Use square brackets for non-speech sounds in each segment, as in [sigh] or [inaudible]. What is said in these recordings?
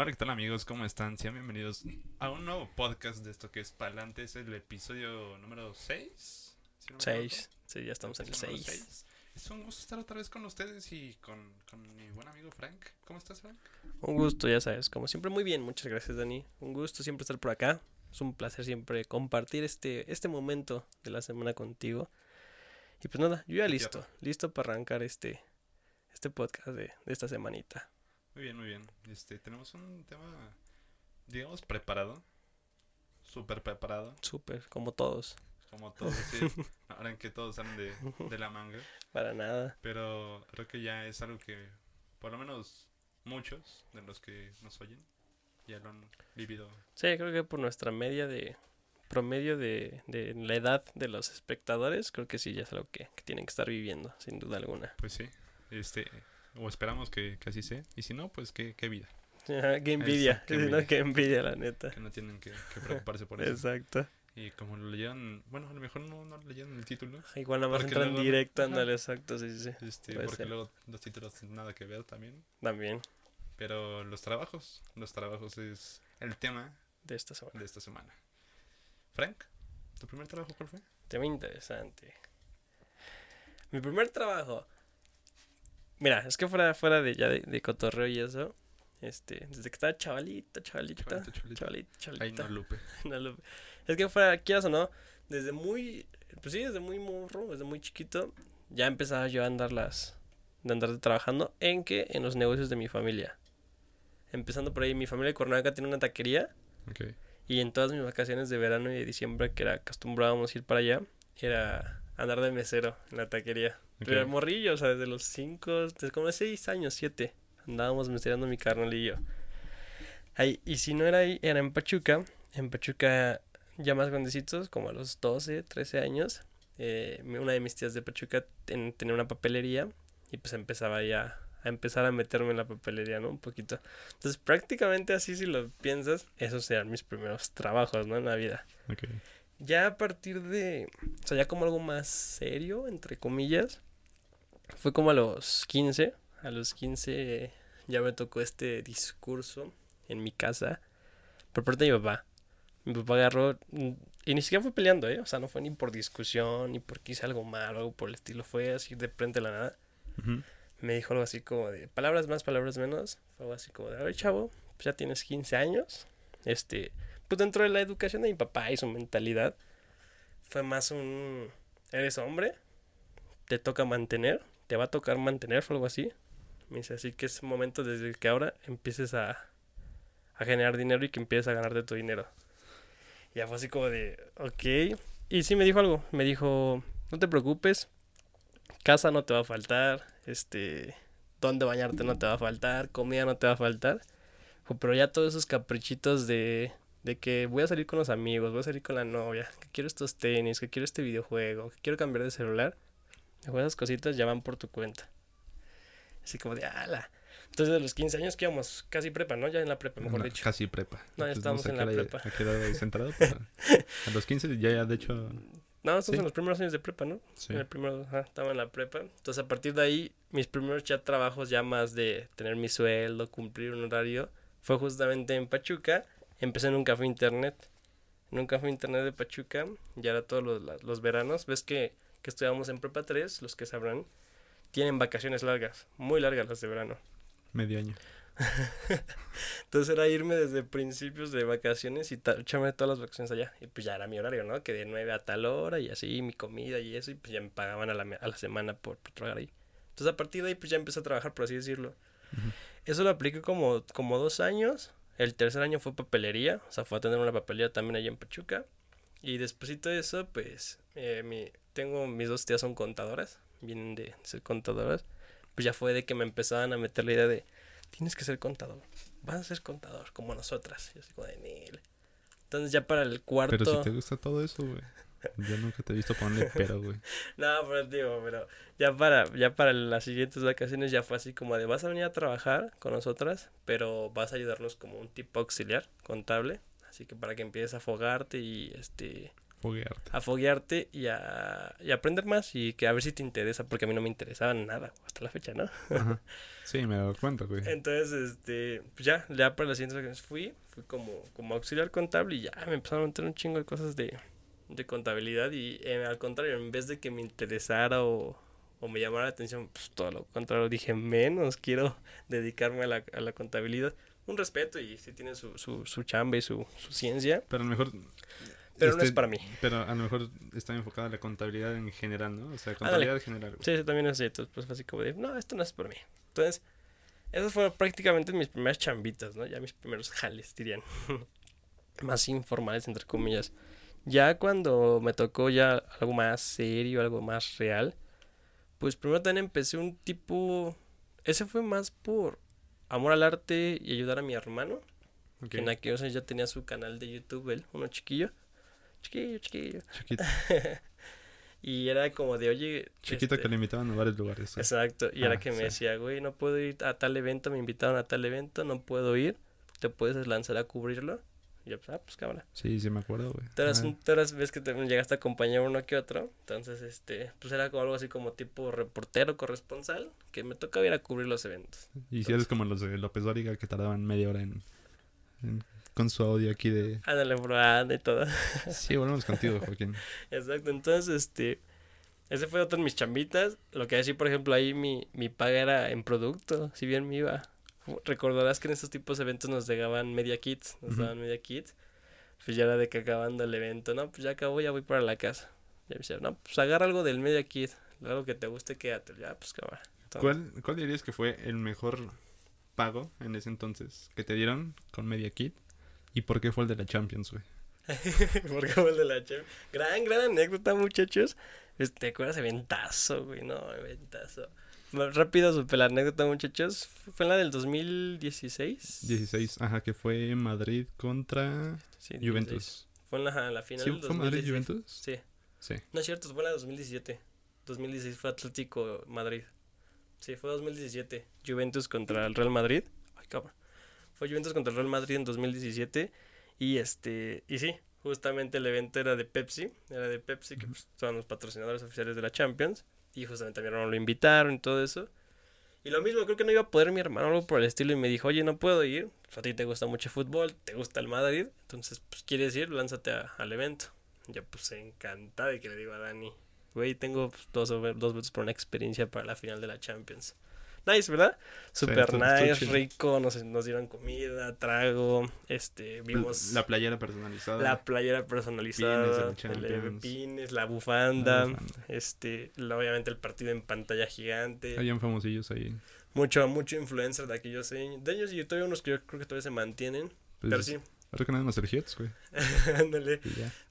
Hola, ¿qué tal amigos? ¿Cómo están? Sean bienvenidos a un nuevo podcast de esto que es Palante. Es el episodio número 6. 6. Sí, ya estamos en el 6. Es un gusto estar otra vez con ustedes y con, con, mi buen amigo Frank. ¿Cómo estás, Frank? Un gusto, ya sabes. Como siempre, muy bien. Muchas gracias, Dani. Un gusto siempre estar por acá. Es un placer siempre compartir este, este momento de la semana contigo. Y pues nada, yo ya listo. Listo para arrancar este, este podcast de, de esta semanita. Muy bien, muy bien. Este, tenemos un tema, digamos, preparado. Súper preparado. Súper, como todos. Como todos, sí. [laughs] Ahora en que todos salen de, de la manga. Para nada. Pero creo que ya es algo que, por lo menos, muchos de los que nos oyen ya lo han vivido. Sí, creo que por nuestra media de promedio de, de la edad de los espectadores, creo que sí, ya es algo que, que tienen que estar viviendo, sin duda alguna. Pues sí. Este, o esperamos que, que así sea. Y si no, pues qué, qué vida. [laughs] qué envidia. qué envidia. No, qué envidia, la neta. Que no tienen que, que preocuparse por eso. Exacto. Y como lo leyeron, bueno, a lo mejor no, no leyeron el título. Igual nada más entran directo, ándale, exacto, sí, sí. Este, porque luego los títulos nada que ver también. También. Pero los trabajos, los trabajos es el tema de esta semana. De esta semana. Frank, ¿tu primer trabajo cuál fue? Tema interesante. Mi primer trabajo, Mira, es que fuera, fuera de ya de, cotorreo y eso, este, desde que estaba chavalita, chavalita, chavalita, chavalita. Ay, no, Lupe. [laughs] no, Lupe. Es que fuera, quieras o no, desde muy, pues sí, desde muy morro, desde muy chiquito, ya empezaba yo a andar las, de andar trabajando en que, en los negocios de mi familia. Empezando por ahí, mi familia de Cuernavaca tiene una taquería. Okay. Y en todas mis vacaciones de verano y de diciembre, que era acostumbrábamos ir para allá, era andar de mesero en la taquería. Pero morrillo, o sea, desde los 5, desde como 6 años, 7, andábamos mesereando mi carnalillo. Ahí, y si no era ahí, era en Pachuca. En Pachuca, ya más grandecitos, como a los 12, 13 años. Eh, una de mis tías de Pachuca tenía una papelería y pues empezaba ya a empezar a meterme en la papelería, ¿no? Un poquito. Entonces, prácticamente así, si lo piensas, esos eran mis primeros trabajos, ¿no? En la vida. Okay. Ya a partir de, o sea, ya como algo más serio, entre comillas, fue como a los 15. A los 15 ya me tocó este discurso en mi casa por parte de mi papá. Mi papá agarró. Y ni siquiera fue peleando, ¿eh? O sea, no fue ni por discusión, ni porque hice algo malo, algo por el estilo. Fue así de frente a la nada. Me dijo algo así como de palabras más, palabras menos. Fue algo así como de, a ver, chavo, pues ya tienes 15 años. Este, pues dentro de la educación de mi papá y su mentalidad, fue más un, eres hombre, te toca mantener, te va a tocar mantener o algo así. Me dice, así que es momento desde que ahora empieces a, a generar dinero y que empieces a ganarte tu dinero. Ya fue así como de, ok. Y sí me dijo algo, me dijo, no te preocupes, casa no te va a faltar, este, dónde bañarte no te va a faltar, comida no te va a faltar. Pero ya todos esos caprichitos de, de que voy a salir con los amigos, voy a salir con la novia, que quiero estos tenis, que quiero este videojuego, que quiero cambiar de celular esas cositas ya van por tu cuenta. Así como de, ala. Entonces, de los 15 años que íbamos casi prepa, ¿no? Ya en la prepa, mejor dicho. Casi prepa. No, ya estamos en la prepa. [laughs] a los 15 ya, ya, de hecho... No, estamos en los primeros años de prepa, ¿no? Sí. En el primero, ajá, estaba en la prepa. Entonces, a partir de ahí, mis primeros ya trabajos ya más de tener mi sueldo, cumplir un horario, fue justamente en Pachuca. Empecé en un café internet. En un café internet de Pachuca. Ya era todos los, los veranos. Ves que que estudiamos en prepa 3, los que sabrán, tienen vacaciones largas, muy largas las de verano. Medio año. [laughs] Entonces era irme desde principios de vacaciones y echarme todas las vacaciones allá. Y pues ya era mi horario, ¿no? Que de 9 a tal hora y así, mi comida y eso, y pues ya me pagaban a la, a la semana por, trabajar ahí. Entonces a partir de ahí pues ya empecé a trabajar, por así decirlo. Eso lo apliqué como, como dos años. El tercer año fue papelería, o sea, fue a tener una papelería también allá en Pachuca. Y después de eso, pues, eh, mi, tengo mis dos tías son contadoras, vienen de ser contadoras. Pues ya fue de que me empezaban a meter la idea de, tienes que ser contador, vas a ser contador, como nosotras. Y así como de, Entonces ya para el cuarto... Pero si te gusta todo eso, güey. Yo nunca te he visto ponerle pero, güey. [laughs] no, pero digo, pero ya para, ya para las siguientes vacaciones ya fue así como de vas a venir a trabajar con nosotras, pero vas a ayudarnos como un tipo auxiliar contable. Así que para que empieces a afogarte y este foguearte. a foguearte y a, y aprender más y que a ver si te interesa, porque a mí no me interesaba nada hasta la fecha, ¿no? Ajá. [laughs] Sí, me he dado cuenta, güey. Entonces, este, pues ya, ya para las siguientes ocasiones fui, fui como, como auxiliar contable y ya me empezaron a meter un chingo de cosas de, de contabilidad y eh, al contrario, en vez de que me interesara o, o me llamara la atención, pues todo lo contrario, dije menos, quiero [laughs] dedicarme a la, a la contabilidad. Un respeto y sí tiene su, su, su chamba y su, su ciencia, Pero a lo mejor. pero no este, es para mí. Pero a lo mejor está enfocada la contabilidad en general, ¿no? O sea, contabilidad en general. güey. Sí, sí, también es cierto. Pues fue así como de, no, esto no es para mí. Entonces, esas fueron prácticamente mis primeras chambitas, ¿no? Ya mis primeros jales, dirían. [laughs] más informales, entre comillas. Ya cuando me tocó ya algo más serio, algo más real, pues primero también empecé un tipo... Ese fue más por amor al arte y ayudar a mi hermano, que en aquellos años ya tenía su canal de YouTube, él, uno chiquillo. Chiquillo, chiquillo. Chiquito, [laughs] Y era como de, oye... chiquito este, que le invitaban a varios lugares. güey. Exacto, y era Ah, que me decía, güey, no puedo ir a tal evento, me invitaron a tal evento, no puedo ir, te puedes lanzar a cubrirlo. Y yo, pues, ah, pues cámara. Sí, sí me acuerdo, güey. Tú eras, un- tú eras- ves que te llegaste a acompañar uno que otro, entonces, este, pues era como algo así como tipo reportero, corresponsal, que me tocaba ir a cubrir los eventos. Y si eres como los de López Dóriga que tardaban media hora en, en- con su audio aquí de... Ándale, bro, y todo. [laughs] Sí, volvemos contigo, Joaquín. [laughs] Exacto, entonces, este, ese fue otro de mis chambitas. Lo que decía, por ejemplo, ahí mi, mi paga era en producto, si bien me iba. Recordarás que en estos tipos de eventos nos llegaban media kits, nos daban media kits. Pues ya era de que acabando el evento, no, pues ya acabó, ya voy para la casa. Ya me decía, no, pues agarra algo del media kit, algo que te guste, quédate. Ya, pues cámara. ¿Cuál, ¿Cuál dirías que fue el mejor pago en ese entonces que te dieron con Media Kit? ¿Y por qué fue el de la Champions, güey? [laughs] Porque fue el de la chef. Gran, gran anécdota, muchachos. Este, ¿Te acuerdas? Eventazo, güey, no, eventazo. Rápido supe la anécdota, muchachos. Fue en la del 2016. 16, ajá, que fue Madrid contra Sí, 16. Juventus. Fue en la, la final ¿Sí del fue Madrid 2016. Juventus? Sí. Sí. No es cierto, fue la 2017. 2016 fue Atlético Madrid. Sí, fue 2017. Juventus contra el Real Madrid. Ay, cabrón. Fue Juventus contra el Real Madrid en 2017. Y este, y sí, justamente el evento era de Pepsi. Era de Pepsi, que pues, son los patrocinadores oficiales de la Champions. Y justamente a mi hermano lo invitaron y todo eso. Y lo mismo, creo que no iba a poder mi hermano algo por el estilo. Y me dijo, oye, no puedo ir. Pues, a ti te gusta mucho fútbol, te gusta el Madrid. Entonces, pues, ¿quieres ir? Lánzate al evento. Yo pues encantada de que le digo a Dani, güey, tengo pues, dos, dos veces por una experiencia para la final de la Champions. Nice, ¿verdad? Super nice, rico, nos, nos dieron comida, trago, este, vimos La playera personalizada. la playera personalizada, Pines el, pines, la la bufanda, este, obviamente el partido en pantalla gigante, Habían famosillos ahí. mucho, mucho influencer de aquellos años, de ellos y todavía unos que yo creo que todavía se mantienen, Pues, pero sí, Ahora que nada más Sergiots, güey. [laughs] ándale.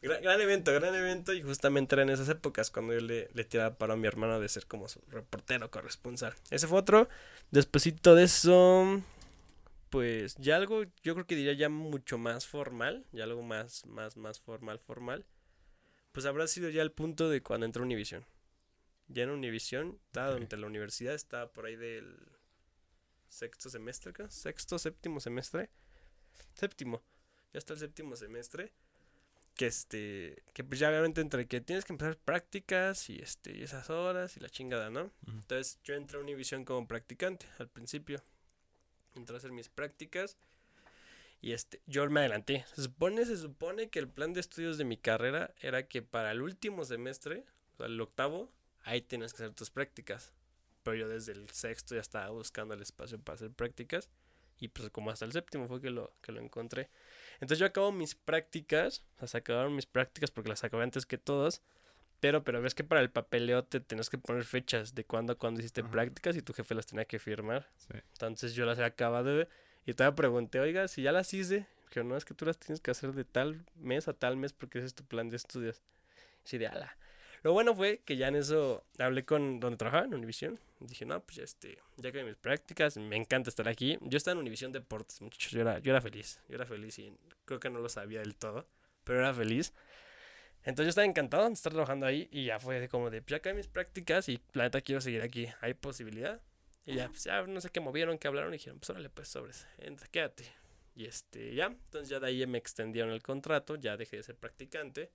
Gran, gran evento, gran evento. Y justamente era en esas épocas cuando yo le, le tiraba para a mi hermano de ser como su reportero corresponsal. Ese fue otro. Despuésito de eso, pues ya algo, yo creo que diría ya mucho más formal. Ya algo más, más, más formal, formal. Pues habrá sido ya el punto de cuando entró Univision. Ya en Univision, estaba Ok. durante la universidad, estaba por ahí del sexto semestre, creo. Sexto, séptimo semestre. Séptimo. Ya está el séptimo semestre que este que pues ya obviamente entre que tienes que empezar prácticas y este y esas horas y la chingada, ¿no? Entonces yo entré a Univision como practicante al principio. Entré a hacer mis prácticas y este yo me adelanté. Se supone se supone que el plan de estudios de mi carrera era que para el último semestre, o sea, el octavo, ahí tienes que hacer tus prácticas. Pero yo desde el sexto ya estaba buscando el espacio para hacer prácticas y pues como hasta el séptimo fue que lo que lo encontré. Entonces yo acabo mis prácticas, o sea, se acabaron mis prácticas porque las acabé antes que todos, pero, pero ves que para el papeleo te tenías que poner fechas de cuándo a cuándo hiciste Ajá. prácticas y tu jefe las tenía que firmar. Sí. Entonces yo las he acabado y todavía pregunté, oiga, si ya las hice, que no es que tú las tienes que hacer de tal mes a tal mes porque ese es tu plan de estudios. Y de ala. Lo bueno fue que ya en eso hablé con donde trabajaba, en Univision. Dije, no, pues este, ya que mis prácticas, me encanta estar aquí. Yo estaba en Univision Deportes, muchachos. Yo era, yo era feliz. Yo era feliz y creo que no lo sabía del todo, pero era feliz. Entonces yo estaba encantado de estar trabajando ahí y ya fue como de, pues ya acabé mis prácticas y la neta quiero seguir aquí. ¿Hay posibilidad? Y ya, pues ya no sé qué movieron, qué hablaron y dijeron, pues órale, pues sobres, entra, quédate. Y este, ya, entonces ya de ahí me extendieron el contrato, ya dejé de ser practicante.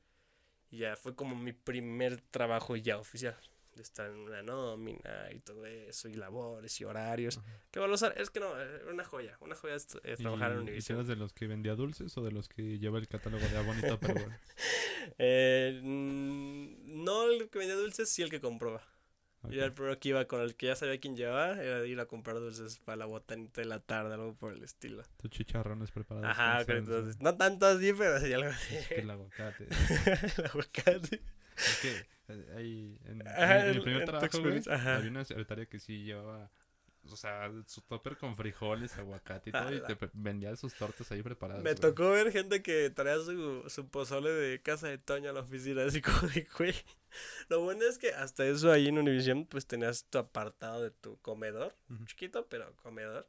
Y ya fue como mi primer trabajo ya oficial. De estar en una nómina y todo eso, y labores y horarios. Que bueno, o sea, es que no, era una joya. Una joya es, es trabajar en ¿Y- ¿Y Univision. eras de los que vendía dulces o de los que lleva el catálogo de Abonito pero [laughs] bueno? Eh, no el que vendía dulces, sí el que compraba. Ok. Yo era el primero que iba con el que ya sabía quién llevaba, era ir a comprar dulces para la botanita de la tarde, algo por el estilo. Tus chicharrones preparados. Ajá, con entonces, no tanto así, pero sí algo así. que el aguacate. [laughs] el aguacate. Es que eh, ahí en, Ajá, en- en en- el primer en trabajo, güey, había una secretaria que sí llevaba, o sea, su topper con frijoles, aguacate y todo, y [laughs] te vendía sus tortas ahí preparadas. Me güey. tocó ver gente que traía su, su pozole de casa de Toño a la oficina, así como de, güey. Lo bueno es que hasta eso ahí en Univision, pues tenías tu apartado de tu comedor, chiquito, pero comedor.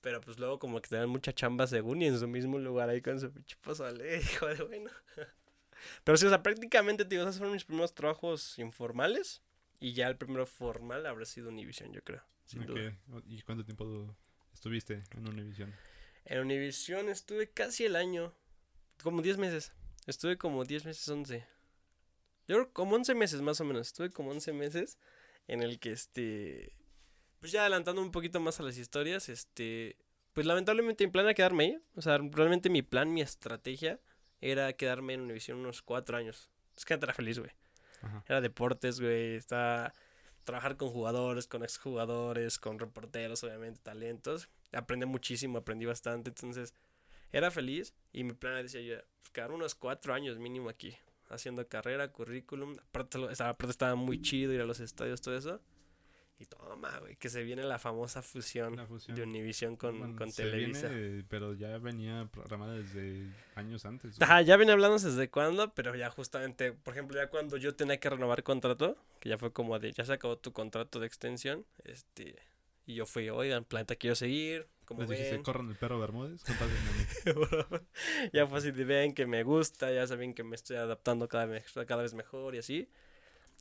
Pero pues luego como que tenían mucha chamba según y en su mismo lugar ahí con su pinche pozole, [laughs] hijo de bueno. [laughs] Pero sí, o sea, prácticamente, te digo, esos fueron mis primeros trabajos informales. Y ya el primero formal habrá sido Univision, yo creo. Sin duda. ¿Y cuánto tiempo estuviste en Univision? En Univision estuve casi el año. Como 10 meses. Estuve como 10 meses, 11. Yo creo como 11 meses más o menos. Estuve como 11 meses en el que este... Pues ya adelantando un poquito más a las historias, este... Pues lamentablemente mi plan era quedarme ahí. O sea, realmente mi plan, mi estrategia era quedarme en Univision unos 4 años. Es que era feliz, güey. Era deportes, güey. Trabajar con jugadores, con exjugadores, con reporteros, obviamente, talentos. Aprendí muchísimo, aprendí bastante. Entonces, era feliz. Y mi plan era, decía yo, pues, quedar unos cuatro años mínimo aquí. Haciendo carrera, currículum. Aparte, aparte estaba muy chido ir a los estadios, todo eso. Y toma, güey, que se viene la famosa fusión, La fusión. de Univision con, Bueno, con se Televisa. viene, pero ya venía programada desde años antes. güey. Ajá, ya venía hablando desde cuándo, pero ya justamente, por ejemplo, ya cuando yo tenía que renovar contrato, que ya fue como de, ya se acabó tu contrato de extensión, este, y yo fui, oigan, planeta quiero seguir, como Les dijiste, corran el perro Bermúdez, [laughs] [laughs] ya fue así de, ven que me gusta, ya saben que me estoy adaptando cada vez, cada vez mejor y así,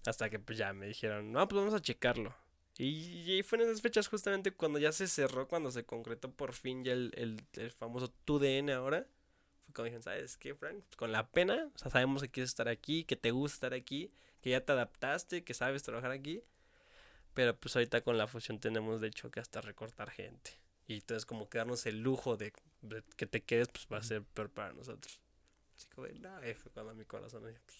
hasta que pues ya me dijeron, no, pues vamos a checarlo. Y, y fue en esas fechas justamente cuando ya se cerró, cuando se concretó por fin ya el, el, el famoso TUDN ahora. Fue cuando dijeron, ¿sabes qué, Frank? Pues con la pena, o sea, sabemos que quieres estar aquí, que te gusta estar aquí, que ya te adaptaste, que sabes trabajar aquí. Pero pues ahorita con la fusión tenemos de hecho que hasta recortar gente. Y entonces como que darnos el lujo de, de que te quedes, pues va a ser peor para nosotros. Así como, de, no, ahí fue cuando mi corazón dijo, pues,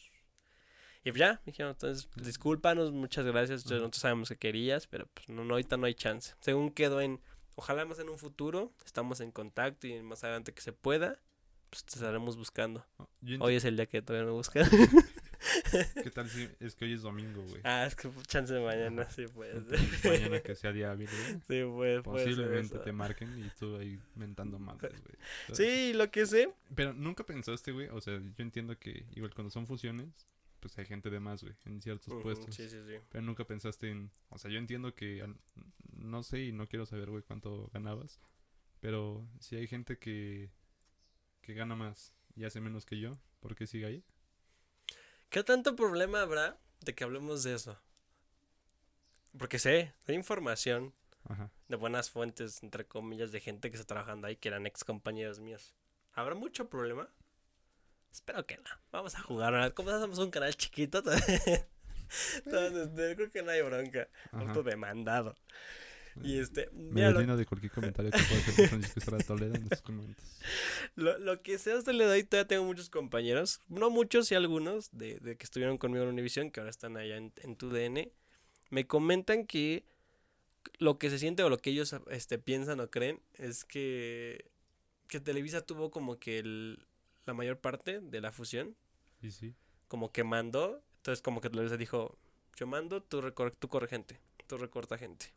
y pues ya, me dijeron, entonces, discúlpanos, muchas gracias, nosotros sabemos que querías, pero pues no, no, ahorita no hay chance. Según quedó en, ojalá más en un futuro, estamos en contacto y más adelante que se pueda, pues te estaremos buscando. No, yo Hoy es el día que todavía me buscan. [laughs] ¿Qué tal si es que hoy es domingo, güey? ah, es que chance de mañana, Ajá. sí. Entonces, mañana que sea día hábil, güey. Sí, ser Posiblemente te marquen y tú ahí mentando madres, güey. [laughs] Sí, lo que sé. Pero nunca pensaste, güey. O sea, yo entiendo que igual cuando son fusiones, pues hay gente de más, güey, en ciertos puestos. Sí, sí, sí. Pero nunca pensaste en. O sea, yo entiendo que. No sé y no quiero saber, güey, cuánto ganabas. Pero si hay gente que. que gana más y hace menos que yo, ¿por qué sigue ahí? ¿Qué tanto problema habrá de que hablemos de eso? Porque sé, hay información Ajá. de buenas fuentes, entre comillas, de gente que está trabajando ahí, que eran ex compañeros míos. ¿Habrá mucho problema? Espero que no. Vamos a jugar. ¿verdad? Como somos un canal chiquito, [laughs] entonces, este, creo que no hay bronca. Ajá. Autodemandado. Y este, Me mira, lo, deslindo de cualquier comentario que pueda hacer Toledo en comentarios. lo, lo que sé hasta le doy, todavía tengo muchos compañeros, no muchos y algunos, de, de que estuvieron conmigo en Univision, que ahora están allá en, en tu DN, me comentan que lo que se siente o lo que ellos este, piensan o creen es que, que Televisa tuvo como que el- la mayor parte de la fusión, sí. como que mandó, entonces como que Televisa dijo, yo mando, tú, recor tú corre gente, tú recorta gente.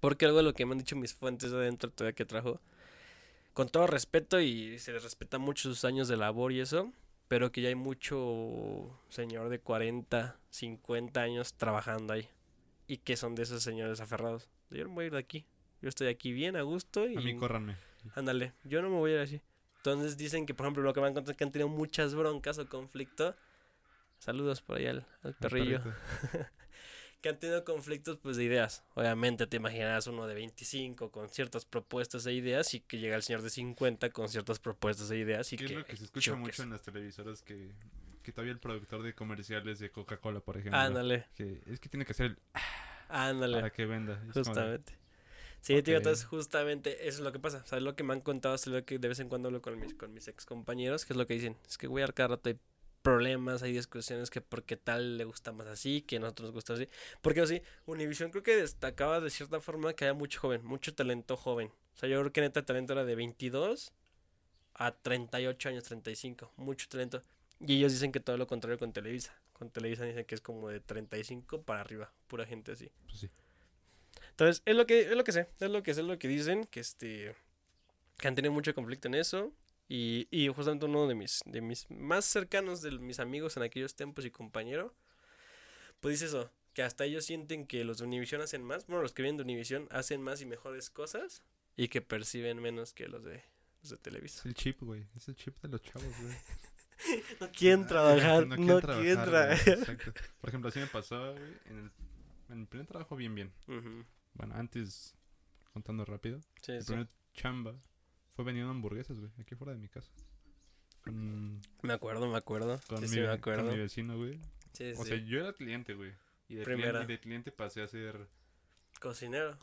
Porque algo de lo que me han dicho mis fuentes de adentro todavía que trajo, con todo respeto y se les respeta mucho sus años de labor y eso, pero que ya hay mucho señor de 40, 50 años trabajando ahí. Y que son de esos señores aferrados. Yo no me voy a ir de aquí. Yo estoy aquí bien, a gusto y... A mí córranme. Ándale, yo no me voy a ir así. Entonces dicen que, por ejemplo, lo que me han contado es que han tenido muchas broncas o conflicto. Saludos por ahí al, perrillo. [laughs] Que han tenido conflictos pues de ideas. Obviamente te imaginarás uno de 25 con ciertas propuestas e ideas y que llega el señor de 50 con ciertas propuestas e ideas y Que que, es lo que se escucha choques. mucho en las televisoras que, que todavía el productor de comerciales de Coca-Cola, por ejemplo. Ándale, Que es que tiene que hacer el ándale. para que venda. Es Justamente. Sí, tío, entonces justamente eso es lo que pasa. O sea, es lo que me han contado, es lo que de vez en cuando hablo con mis, con mis ex compañeros, que es lo que dicen. Es que güey, al cada rato hay problemas, hay discusiones que porque tal le gusta más así, que a nosotros nos gusta así. Porque así, Univision creo que destacaba de cierta forma que había mucho joven, mucho talento joven. O sea, yo creo que neta el talento era de 22 a 38 años, 35. Mucho talento. Y ellos dicen que todo lo contrario con Televisa. Con Televisa dicen que es como de 35 para arriba, pura gente así. pues sí. Entonces, es lo que, es lo que sé, es lo que sé, es lo que dicen, que este que han tenido mucho conflicto en eso. Y, y justamente uno de mis, de mis más cercanos de mis amigos en aquellos tiempos y compañero, pues dice eso, que hasta ellos sienten que los de Univision hacen más, bueno, los que vienen de Univision hacen más y mejores cosas y que perciben menos que los de, los de Es Televisa. el chip, güey. Es el chip de los chavos, güey. [laughs] No quieren trabajar, no no quieren quieren trabajar, trabajar. Exacto. Por ejemplo, así me pasó, güey, en el, en el primer trabajo bien, bien. Ujú, Bueno, antes, contando rápido, Sí, el sí. primer chamba fue vendiendo hamburguesas, güey, aquí fuera de mi casa. Con, Me acuerdo, me acuerdo. con, sí, mi, sí, me con mi vecino, güey. Sí, O sea, yo era cliente, güey. Y de, cliente, y de cliente pasé a ser Cocinero.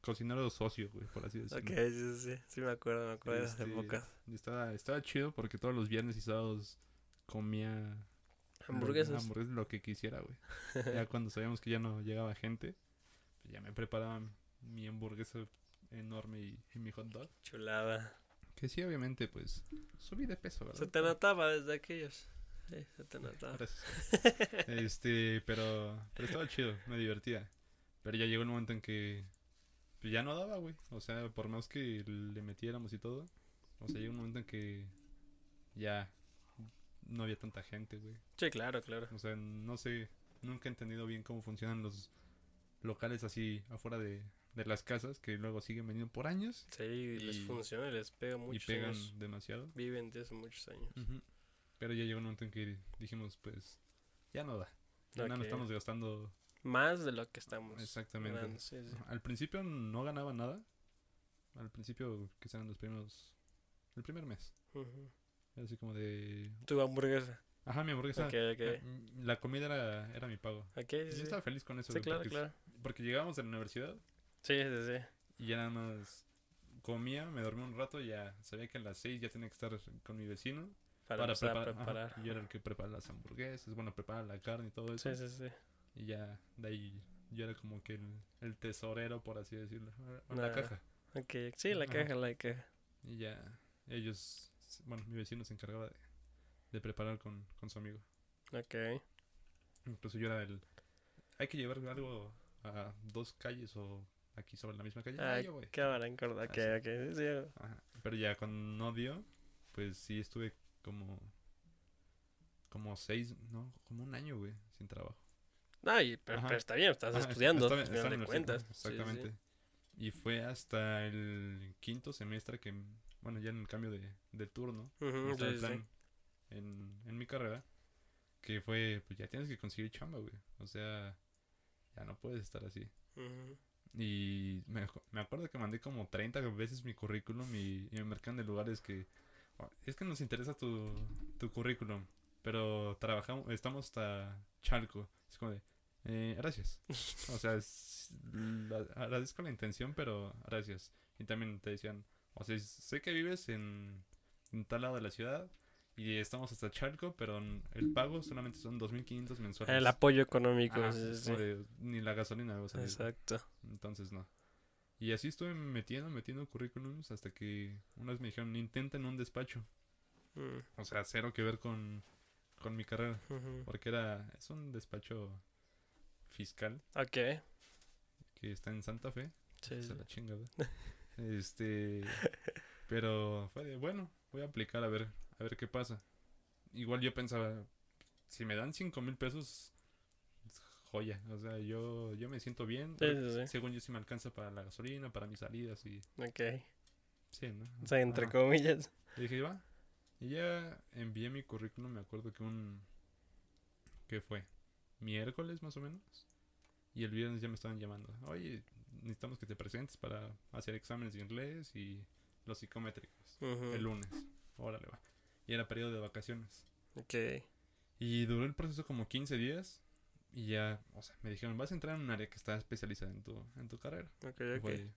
cocinero socio, güey, por así decirlo. Ok, sí, sí, sí, sí me acuerdo, me acuerdo de esas Este, épocas. Estaba, estaba chido porque todos los viernes y sábados comía Hamburguesas. hamburguesas, lo que quisiera, güey. ya [laughs] cuando sabíamos que ya no llegaba gente, ya me preparaban mi hamburguesa enorme y, y mi hot dog. Chulada. Que sí, obviamente, pues subí de peso, ¿verdad? Se te notaba desde aquellos. Sí, se te notaba. Gracias. este, pero, pero estaba chido, me divertía. Pero ya llegó un momento en que pues, ya no daba, güey. O sea, por más que le metiéramos y todo. O sea, llegó un momento en que ya no había tanta gente, güey. Sí, claro, claro. O sea, no sé, nunca he entendido bien cómo funcionan los locales así afuera de, de las casas que luego siguen vendiendo por años Sí, les Y- funciona y les pega muchos y pegan años. demasiado. Viven de hace muchos años. Ujú. Pero ya llegó un momento en que dijimos, pues, ya no da. Ya no Ok. estamos gastando Más de lo que estamos. exactamente. ganando, sí, sí. Al principio no ganaba nada. Al principio, que sean los primeros. El primer mes. Ujú. Era así como de. Tu hamburguesa. Ajá, mi hamburguesa. Ok, ok. eh, La comida era, era mi pago. Ok, Y sí, yo estaba feliz con eso. Sí, claro, claro. Porque llegábamos de la universidad Sí, sí, sí. y ya nada más comía, me dormía un rato y ya sabía que a las 6 ya tenía que estar con mi vecino Para, para, empezar a preparar. ajá, preparar. y yo era el que preparaba las hamburguesas, bueno, preparaba la carne y todo eso. Sí, sí, sí. Y ya de ahí yo era como que el, el tesorero, por así decirlo. o La Nah. caja. Ok, sí, la Ajá. caja, la caja. Y ya ellos, bueno, mi vecino se encargaba de, de preparar con, con su amigo. Ok. Incluso yo era el... Hay que llevar algo a dos calles o aquí sobre la misma calle. Ah, yo voy. qué hora, Ok, ok. Así. Sí. Ajá. Pero ya cuando no dio, pues sí estuve como... Como seis, no, como un año, güey, sin trabajo. Ay, pero, Ajá. pero está bien, estás Ajá, estudiando, de en cuentas. Sí, sí, sí. Exactamente. Y fue hasta el quinto semestre que, bueno, ya en el cambio de, de turno, sí, el plan en, en mi carrera, que fue, pues ya tienes que conseguir chamba, güey. O sea, ya no puedes estar así. Y me, me acuerdo que mandé como 30 veces mi currículum y, y me marcan de lugares que... "Oh, Es que nos interesa tu, tu currículum, pero trabajamos, estamos hasta Chalco. Es como de... "Eh, gracias. O sea, es- la- agradezco la intención, pero gracias. Y también te decían, o sea, sé que vives en, en tal lado de la ciudad y estamos hasta Chalco, pero el pago solamente son 2.500 mensuales. El apoyo económico. Sí, sí, de, ni la gasolina. Exacto. Entonces no. Y así estuve metiendo, metiendo currículums hasta que una vez me dijeron, intenten un despacho. Mm, O sea, cero que ver con, con mi carrera. Porque era, es un despacho fiscal Ok. que está en Santa Fe. Sí, sí. la chinga, ¿verdad? [laughs] Este, pero fue de, bueno, voy a aplicar a ver, a ver qué pasa. Igual yo pensaba, si me dan cinco mil pesos, joya. O sea, yo, yo me siento bien. Sí, sí, sí. Según yo sí me alcanza para la gasolina, para mis salidas y Ok. sí, ¿no? O sea, entre Ajá. comillas. Y dije, va. Y ya envié mi currículum, me acuerdo que un... ¿Qué fue? Miércoles más o menos. Y el viernes ya me estaban llamando. Oye, necesitamos que te presentes para hacer exámenes de inglés y los psicométricos. El lunes. Órale, va. Y era periodo de vacaciones. Ok. Y duró el proceso como 15 días. Y ya, o sea, me dijeron, vas a entrar en un área que está especializada en tu, en tu carrera. Ok, ok. fue,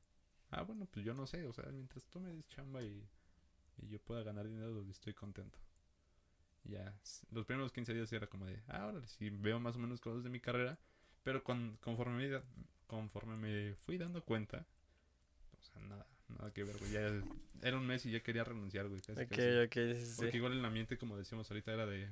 ah, bueno, pues yo no sé, o sea, mientras tú me des chamba y, y yo pueda ganar dinero, estoy contento. Y ya, los primeros 15 días era como de, ah, órale, sí, veo más o menos cosas de mi carrera, pero con, conforme, me, conforme me fui dando cuenta, o sea, nada, nada que ver, güey, ya era un mes y ya quería renunciar, güey, casi, Ok, casi. ok, sí, sí. Porque igual el ambiente, como decíamos ahorita, era de...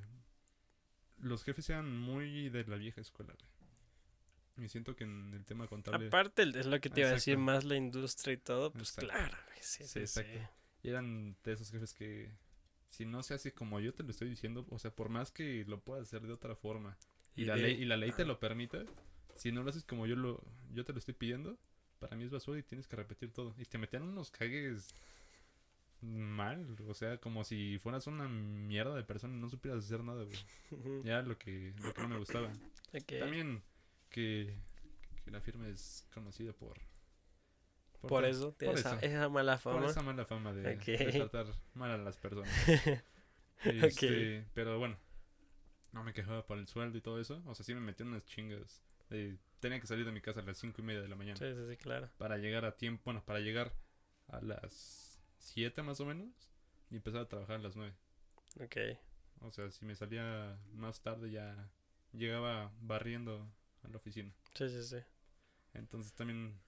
Los jefes eran muy de la vieja escuela, güey. Y siento que en el tema contable... Aparte, es lo que te iba a decir, más la industria y todo, pues Exacto. claro, güey, sí, Sí, exacto. sí. Y eran de esos jefes que si no se hace como yo te lo estoy diciendo, o sea, por más que lo puedas hacer de otra forma y, Y la de- ley y la ley te lo permita, si no lo haces como yo lo yo te lo estoy pidiendo, para mí es basura y tienes que repetir todo y te metían unos cagues mal, o sea, como si fueras una mierda de persona y no supieras hacer nada, güey. Ya lo que lo que no me gustaba. [laughs] También que, que la firma es conocida por Por eso, tiene por esa, mala por fama. esa mala fama de, tratar mal a las personas. [laughs] Este, Pero bueno, no me quejaba por el sueldo y todo eso. O sea, sí me metí unas chingas. De- tenía que salir de mi casa a las cinco y media de la mañana. Sí, sí, sí, claro. Para llegar a tiempo, bueno, para llegar a las 7 más o menos. Y empezar a trabajar a las 9. Ok. O sea, si me salía más tarde ya llegaba barriendo a la oficina. Sí, sí, sí. Entonces también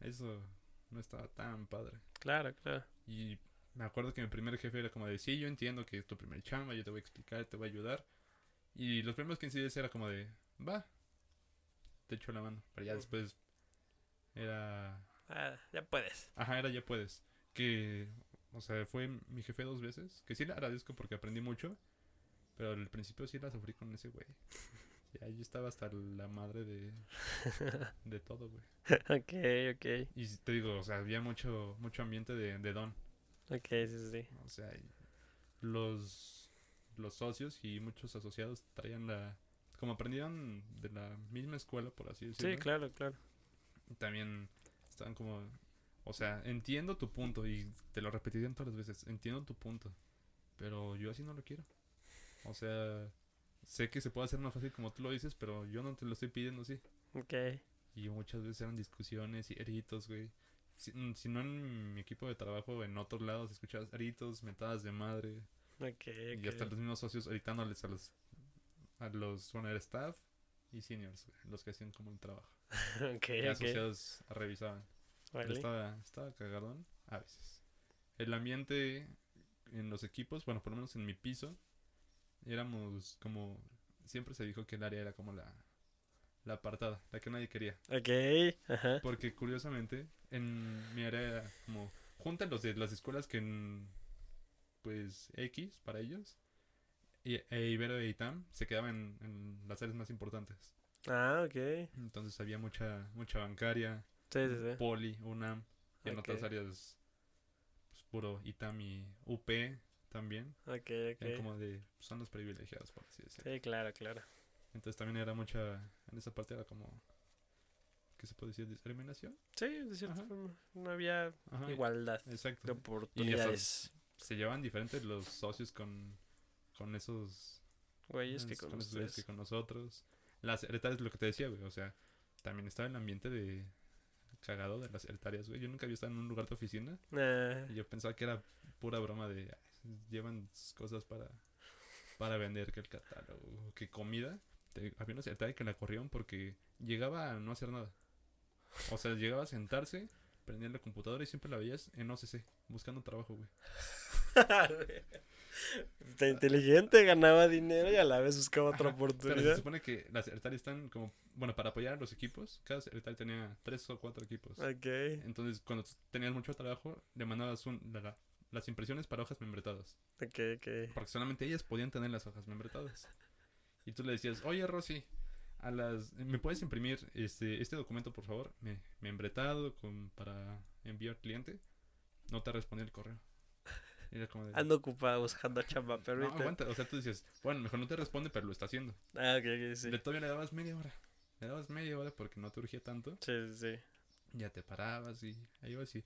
eso no estaba tan padre. Claro, claro. Y me acuerdo que mi primer jefe era como de, sí, yo entiendo que es tu primer chamba, yo te voy a explicar, te voy a ayudar. Y los primeros 15 días era como de, va, te echo la mano. Pero ya después era, Ah, ya puedes. ajá, era ya puedes. Que, o sea, fue mi jefe dos veces, que sí le agradezco porque aprendí mucho. Pero al principio sí la sufrí con ese güey. [laughs] Ya yo estaba hasta la madre de, [laughs] de todo, güey. ok, ok. Y te digo, o sea, había mucho, mucho ambiente de, de don. Ok, sí, sí. O sea, los, los socios y muchos asociados traían la... Como aprendieron de la misma escuela, por así decirlo. Sí, claro, claro. También estaban como... O sea, entiendo tu punto y te lo repetirían todas las veces. Entiendo tu punto. Pero yo así no lo quiero. O sea, sé que se puede hacer más fácil como tú lo dices, pero yo no te lo estoy pidiendo así. Ok. Y muchas veces eran discusiones y gritos, güey. Si, mm, si no en mi equipo de trabajo, en otros lados escuchabas gritos, mentadas de madre. Ok, Y hasta los mismos socios gritándoles a los, a los, bueno, el staff y seniors, los que hacían como el trabajo. [laughs] Ok, Y asociados revisaban. Vale. estaba, estaba cagadón a veces. El ambiente en los equipos, bueno, por lo menos en mi piso, éramos como, siempre se dijo que el área era como la, la apartada, la que nadie quería. Ok, ajá. Porque curiosamente, en mi área era como, junta los de las escuelas que en, pues, X para ellos, e Ibero e ITAM se quedaban en, en las áreas más importantes. Ah, ok. Entonces había mucha, mucha bancaria, Sí, sí, sí. Poli, UNAM, y en otras áreas, pues, puro ITAM y UP también. Ok, ok. como de, son los privilegiados, por así decirlo. Sí, claro, claro. Entonces también era mucha, en esa parte era como, ¿qué se puede decir? ¿Discriminación? Sí, de cierta Ajá. forma. No había Ajá, igualdad de Exacto. oportunidades. se llevan diferentes los socios con, con esos Güeyes que con con esos güeyes ustedes. que con nosotros. Las secretarias, lo que te decía, güey, o sea, también estaba en el ambiente de cagado de las secretarias, güey. Yo nunca había estado en un lugar de oficina y yo pensaba que era pura broma de "Ay, llevan cosas para para vender que el catálogo, que comida. Te- había una secretaria que la corrieron porque llegaba a no hacer nada. O sea, llegaba a sentarse, prendía la computadora y siempre la veías en OCC, buscando trabajo, güey. [laughs] [laughs] Está inteligente, ganaba dinero y a la vez buscaba otra Ajá, Pero se oportunidad. supone que las secretarias están como, bueno, para apoyar a los equipos, cada secretaria tenía tres o cuatro equipos. Ok. Entonces, cuando tenías mucho trabajo, le mandabas un- la- la- las impresiones para hojas membretadas. Ok, ok. Porque solamente ellas podían tener las hojas membretadas. Y tú le decías, oye Rosy, a las, ¿me puedes imprimir este, este documento, por favor? Me, membretado con, para enviar al cliente. No te respondía el correo. Y Era como de, Ando ocupada buscando chamba, [laughs] pero no, ahorita- aguanta. O sea, tú dices, bueno, mejor no te responde, pero lo está haciendo. Ah, ok, ok, sí. Le todavía le dabas media hora. Le dabas media hora porque no te urgía tanto. Sí, sí, sí. Ya te parabas y ahí ibas y...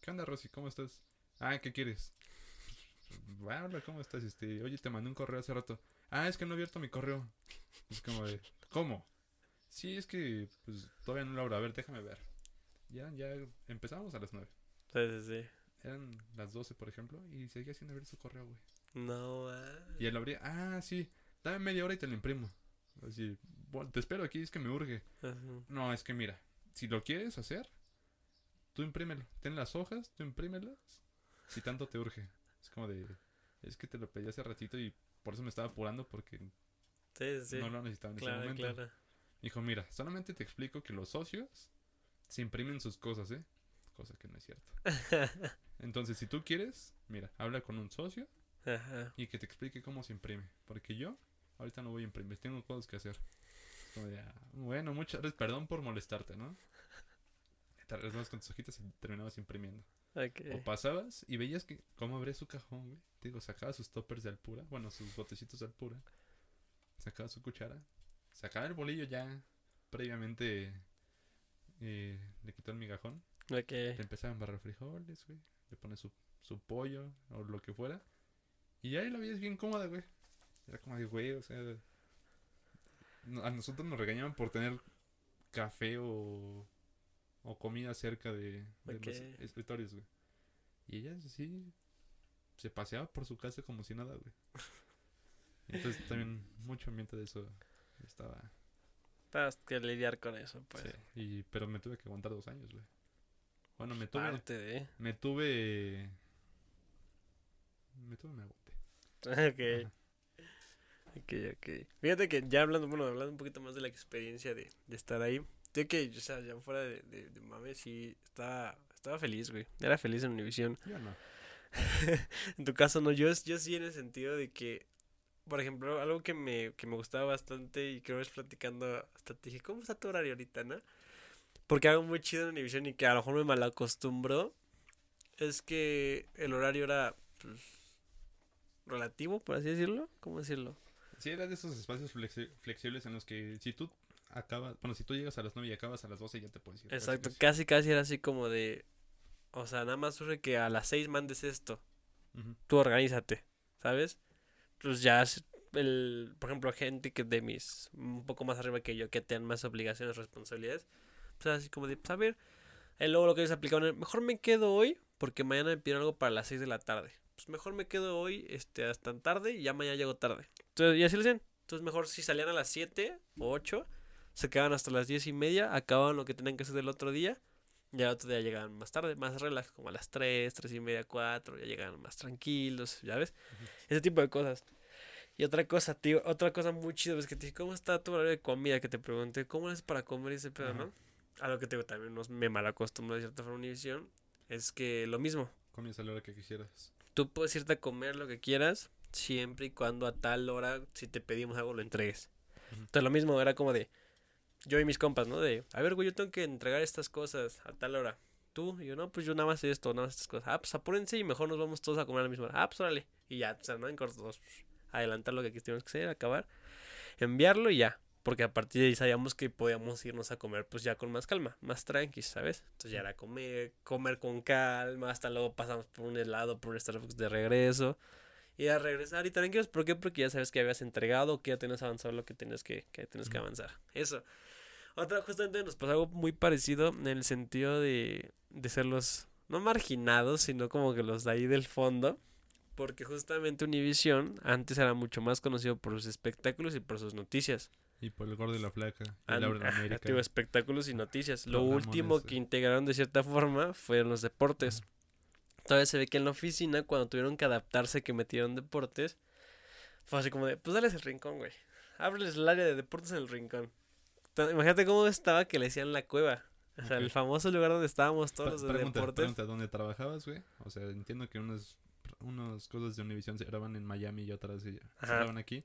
¿Qué onda, Rosy? ¿Cómo estás? Ah, ¿qué quieres? "Ah, hola, ¿cómo estás? Este, oye, te mandé un correo hace rato. Ah, es que no he abierto mi correo. Es como de, ¿cómo? Sí, es que, pues, todavía no lo abro. A ver, déjame ver. Ya, ya empezamos a las 9. Sí, sí, sí. Eran las 12, por ejemplo, y seguía sin abrir su correo, güey. No, ah. Y él abría, ah, sí, dame media hora y te lo imprimo. Así, "Bueno, te espero aquí, es que me urge. Ajá. No, es que mira, si lo quieres hacer, tú imprímelo. Ten las hojas, tú imprímelas. Si tanto te urge. Es como de, es que te lo pedí hace ratito y por eso me estaba apurando porque Sí, sí. no lo necesitaba en ese momento. claro. Dijo, mira, solamente te explico que los socios se imprimen sus cosas, ¿eh? Cosa que no es cierto. [laughs] Entonces, si tú quieres, mira, habla con un socio Ajá. y que te explique cómo se imprime. Porque yo ahorita no voy a imprimir, tengo cosas que hacer. De, ah, bueno, muchas gracias, perdón por molestarte, ¿no? Te regresabas con tus hojitas y terminabas imprimiendo. Ok. O pasabas y veías que cómo abría su cajón, güey. Te digo, sacaba sus toppers de Alpura, bueno, sus botecitos de Alpura. Sacaba su cuchara. Sacaba el bolillo ya previamente eh, le quitó el migajón. Ok. Le empezaba a embarrar frijoles, güey. Le pone su, su pollo o lo que fuera. Y ahí la veías bien cómoda, güey. Era como de, güey, o sea... A nosotros nos regañaban por tener café o, o comida cerca de, los escritorios, güey. Y ella sí se paseaba por su casa como si nada, güey. Entonces también mucho ambiente de eso estaba... Tienes que lidiar con eso, pues. sí. Y, pero me tuve que aguantar dos años, güey. Bueno, me tuve... Parte de. Me tuve. Me tuve, me aguanté. [laughs] Ok. Ajá. Ok, ok. Fíjate que ya hablando, bueno, hablando un poquito más de la experiencia de, de estar ahí. Yo que, o sea, ya fuera de, de, de mame, sí, estaba, estaba feliz, güey. Era feliz en Univision. Yo no. [laughs] En tu caso, no. Yo, yo sí en el sentido de que, por ejemplo, algo que me, que me gustaba bastante y que me ves platicando, hasta te dije, ¿cómo está tu horario ahorita, no? Porque algo muy chido en Univision y que a lo mejor me malacostumbro es que el horario era, pues, relativo, por así decirlo. ¿Cómo decirlo? Sí, era de esos espacios flexi- flexibles en los que si tú acabas. Bueno, si tú llegas a las 9 y acabas a las 12, ya te puedes ir. Exacto, casi. casi era así como de, o sea, nada más surge que a las 6 mandes esto. Tú organízate, ¿sabes? Pues ya, el, por ejemplo, gente que de mis, un poco más arriba que yo, que tengan más obligaciones, responsabilidades, pues así como de, pues a ver, eh, luego lo que ellos aplicaban, era, mejor me quedo hoy, porque mañana me pidieron algo para las 6 de la tarde. Pues mejor me quedo hoy, este, hasta tan tarde, y ya mañana llego tarde. Entonces, y así lo hacían. Entonces mejor si salían a las 7 o 8, se quedaban hasta las 10 y media, acababan lo que tenían que hacer del otro día, ya el otro día llegaban más tarde, más relax, como a las 3, 3 y media, 4, ya llegaban más tranquilos, ¿ya ves? Ese tipo de cosas. Y otra cosa, tío, otra cosa muy chida es que te dije, ¿cómo está tu horario de comida? Que te pregunté, ¿cómo es para comer y ese pedo, no? A lo que te digo, también nos, me malacostumbro de cierta forma Univision, es que lo mismo, Comías a la hora que quisieras. tú puedes irte a comer lo que quieras, siempre y cuando a tal hora, si te pedimos algo, lo entregues. Entonces lo mismo, era como de, yo y mis compas, ¿no? De, a ver, güey, yo tengo que entregar estas cosas a tal hora. Tú, y yo, no, pues yo nada más esto, nada más estas cosas. Ah, pues apúrense y mejor nos vamos todos a comer a la misma hora. Ah, pues órale. Y ya, o sea, no en corto, adelantar lo que tenemos que hacer, acabar, enviarlo y ya. Porque a partir de ahí sabíamos que podíamos irnos a comer pues ya con más calma, más tranqui, ¿sabes? Entonces ya era comer, comer con calma, hasta luego pasamos por un helado, por un Starbucks de regreso. Y a regresar y tranquilos, ¿por qué? Porque ya sabes que habías entregado, que ya tenías avanzado lo que tenías que, que, tenías que avanzar. Eso. Otra, justamente nos pasó algo muy parecido en el sentido de, de ser los, no marginados, sino como que los de ahí del fondo. Porque justamente Univision antes era mucho más conocido por sus espectáculos y por sus noticias. Y por el gordo y la flaca. Y An- Laura en ajá, América. espectáculos y noticias. Lo último que integraron de cierta forma fueron los deportes. Todavía se ve que en la oficina, cuando tuvieron que adaptarse, que metieron deportes, fue así como de, pues dales el rincón, güey. Ábreles el área de deportes en el rincón. Imagínate cómo estaba que le decían la cueva. O sea, el famoso lugar donde estábamos todos los de deportes. pregunta, ¿dónde trabajabas, güey? O sea, entiendo que unas, unas cosas de Univision se graban en Miami y otras se, se graban aquí.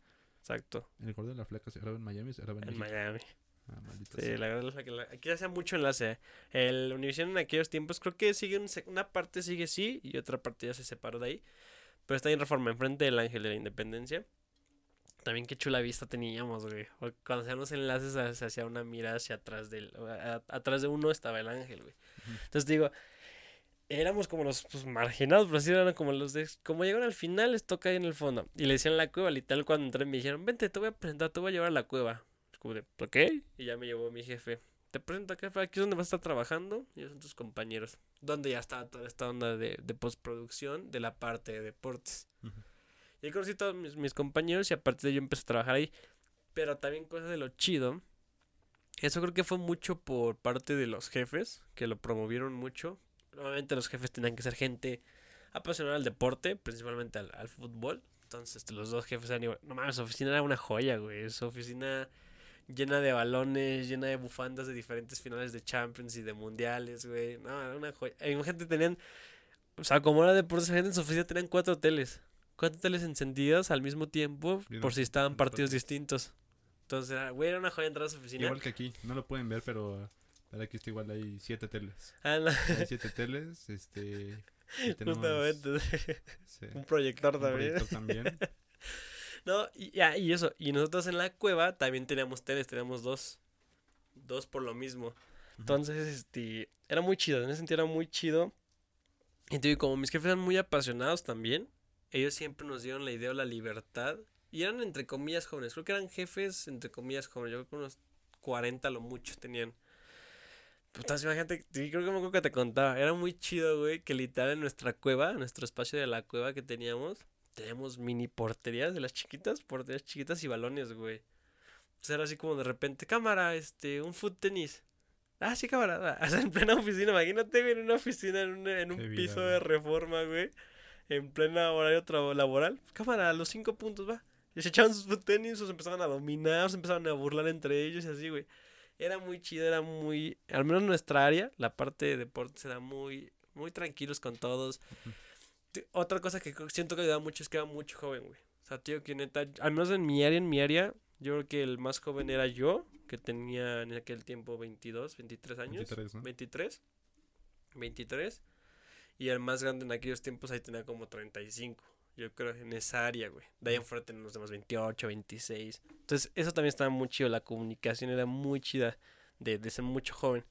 Exacto, El gordo y la flaca se graba en Miami, se graba en, en. Miami. Ah, maldita Sí, sea. la verdad es que la- aquí hacía mucho enlace. ¿eh? El Univision en aquellos tiempos creo que sigue un una parte sigue sí y otra parte ya se separó de ahí. Pero está en reforma enfrente del Ángel de la Independencia. También qué chula vista teníamos, güey. Cuando hacían los enlaces se- hacía una mira hacia atrás del a- a- atrás de uno estaba el ángel, güey. Entonces digo, éramos como los pues, marginados, pero así eran como los de. Como llegaron al final, les toca ahí en el fondo. Y le decían la cueva, literal, cuando entré me dijeron, vente, te voy a presentar, te voy a llevar a la cueva. Como de, ¿por qué? Y ya me llevó mi jefe. Te presento acá, aquí es donde vas a estar trabajando. Y ellos son tus compañeros. Donde ya estaba toda esta onda de, de postproducción de la parte de deportes. Y ahí conocí a todos mis, mis compañeros y a partir de yo empecé a trabajar ahí. Pero también cosas de lo chido. Eso creo que fue mucho por parte de los jefes, que lo promovieron mucho. Obviamente los jefes tenían que ser gente apasionada al deporte, principalmente al, al fútbol. Entonces este, los dos jefes eran igual. No mames, su oficina era una joya, güey. Su oficina llena de balones, llena de bufandas de diferentes finales de Champions y de mundiales, güey. No, era una joya. Y gente tenían, o sea, como era deportes, gente en su oficina tenían cuatro teles. Cuatro teles encendidas al mismo tiempo por si estaban partidos distintos. Entonces, era, güey, era una joya entrar a su oficina. Igual que aquí, no lo pueden ver, pero, pero aquí está igual, hay siete teles. Ah, no, Hay siete teles, este... [laughs] tenemos, justamente. sí, Un proyector un también. proyector también. [laughs] No, y, ya, y eso. Y nosotros en la cueva también teníamos teles, teníamos dos. Dos por lo mismo. Entonces, este, era muy chido, en ese sentido era muy chido. Y te digo, como mis jefes eran muy apasionados también, ellos siempre nos dieron la idea o la libertad. Y eran entre comillas jóvenes, creo que eran jefes entre comillas jóvenes, yo creo que unos 40 lo mucho tenían. Putas, imagínate, creo que me acuerdo que te contaba, era muy chido, güey, que literal en nuestra cueva, en nuestro espacio de la cueva que teníamos, teníamos mini porterías de las chiquitas, porterías chiquitas y balones, güey. Entonces era así como de repente, cámara, este, un foot tenis. Ah, sí, cámara. [laughs] O sea, en plena oficina, imagínate, güey, en una oficina, en, una- en un vida, piso güey. de reforma, güey. En plena horario laboral. Cámara, los cinco puntos, va. Y se echaban sus foot tenis, se empezaban a dominar, se empezaban a burlar entre ellos y así, güey. Era muy chido, era muy. Al menos en nuestra área, la parte de deportes era muy, muy tranquilos con todos. Otra cosa que siento que ayudaba mucho es que era mucho joven, güey. O sea, tío, que neta, al menos en mi área, en mi área, yo creo que el más joven era yo, que tenía en aquel tiempo 22, 23 años. 23, ¿no? 23. 23. Y el más grande en aquellos tiempos ahí tenía como 35. Yo creo en esa área, güey. De ahí en fuera tenían los demás 28, 26. Entonces, eso también estaba muy chido. La comunicación era muy chida de, de ser mucho joven.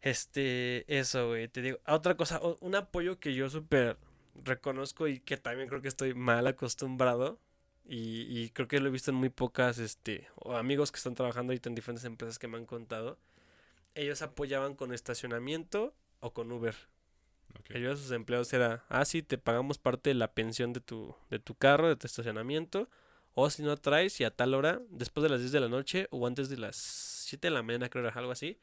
Este, eso, güey. Te digo, ah, otra cosa, un apoyo que yo súper reconozco y que también creo que estoy mal acostumbrado. Y, y creo que lo he visto en muy pocas, este, o amigos que están trabajando ahorita en diferentes empresas que me han contado. Ellos apoyaban con estacionamiento o con Uber. Ok. Ellos a sus empleados era, ah, sí, te pagamos parte de la pensión de tu, de tu carro, de tu estacionamiento. O si no traes y a tal hora, después de las 10 de la noche o antes de las 7 de la mañana, creo era algo así.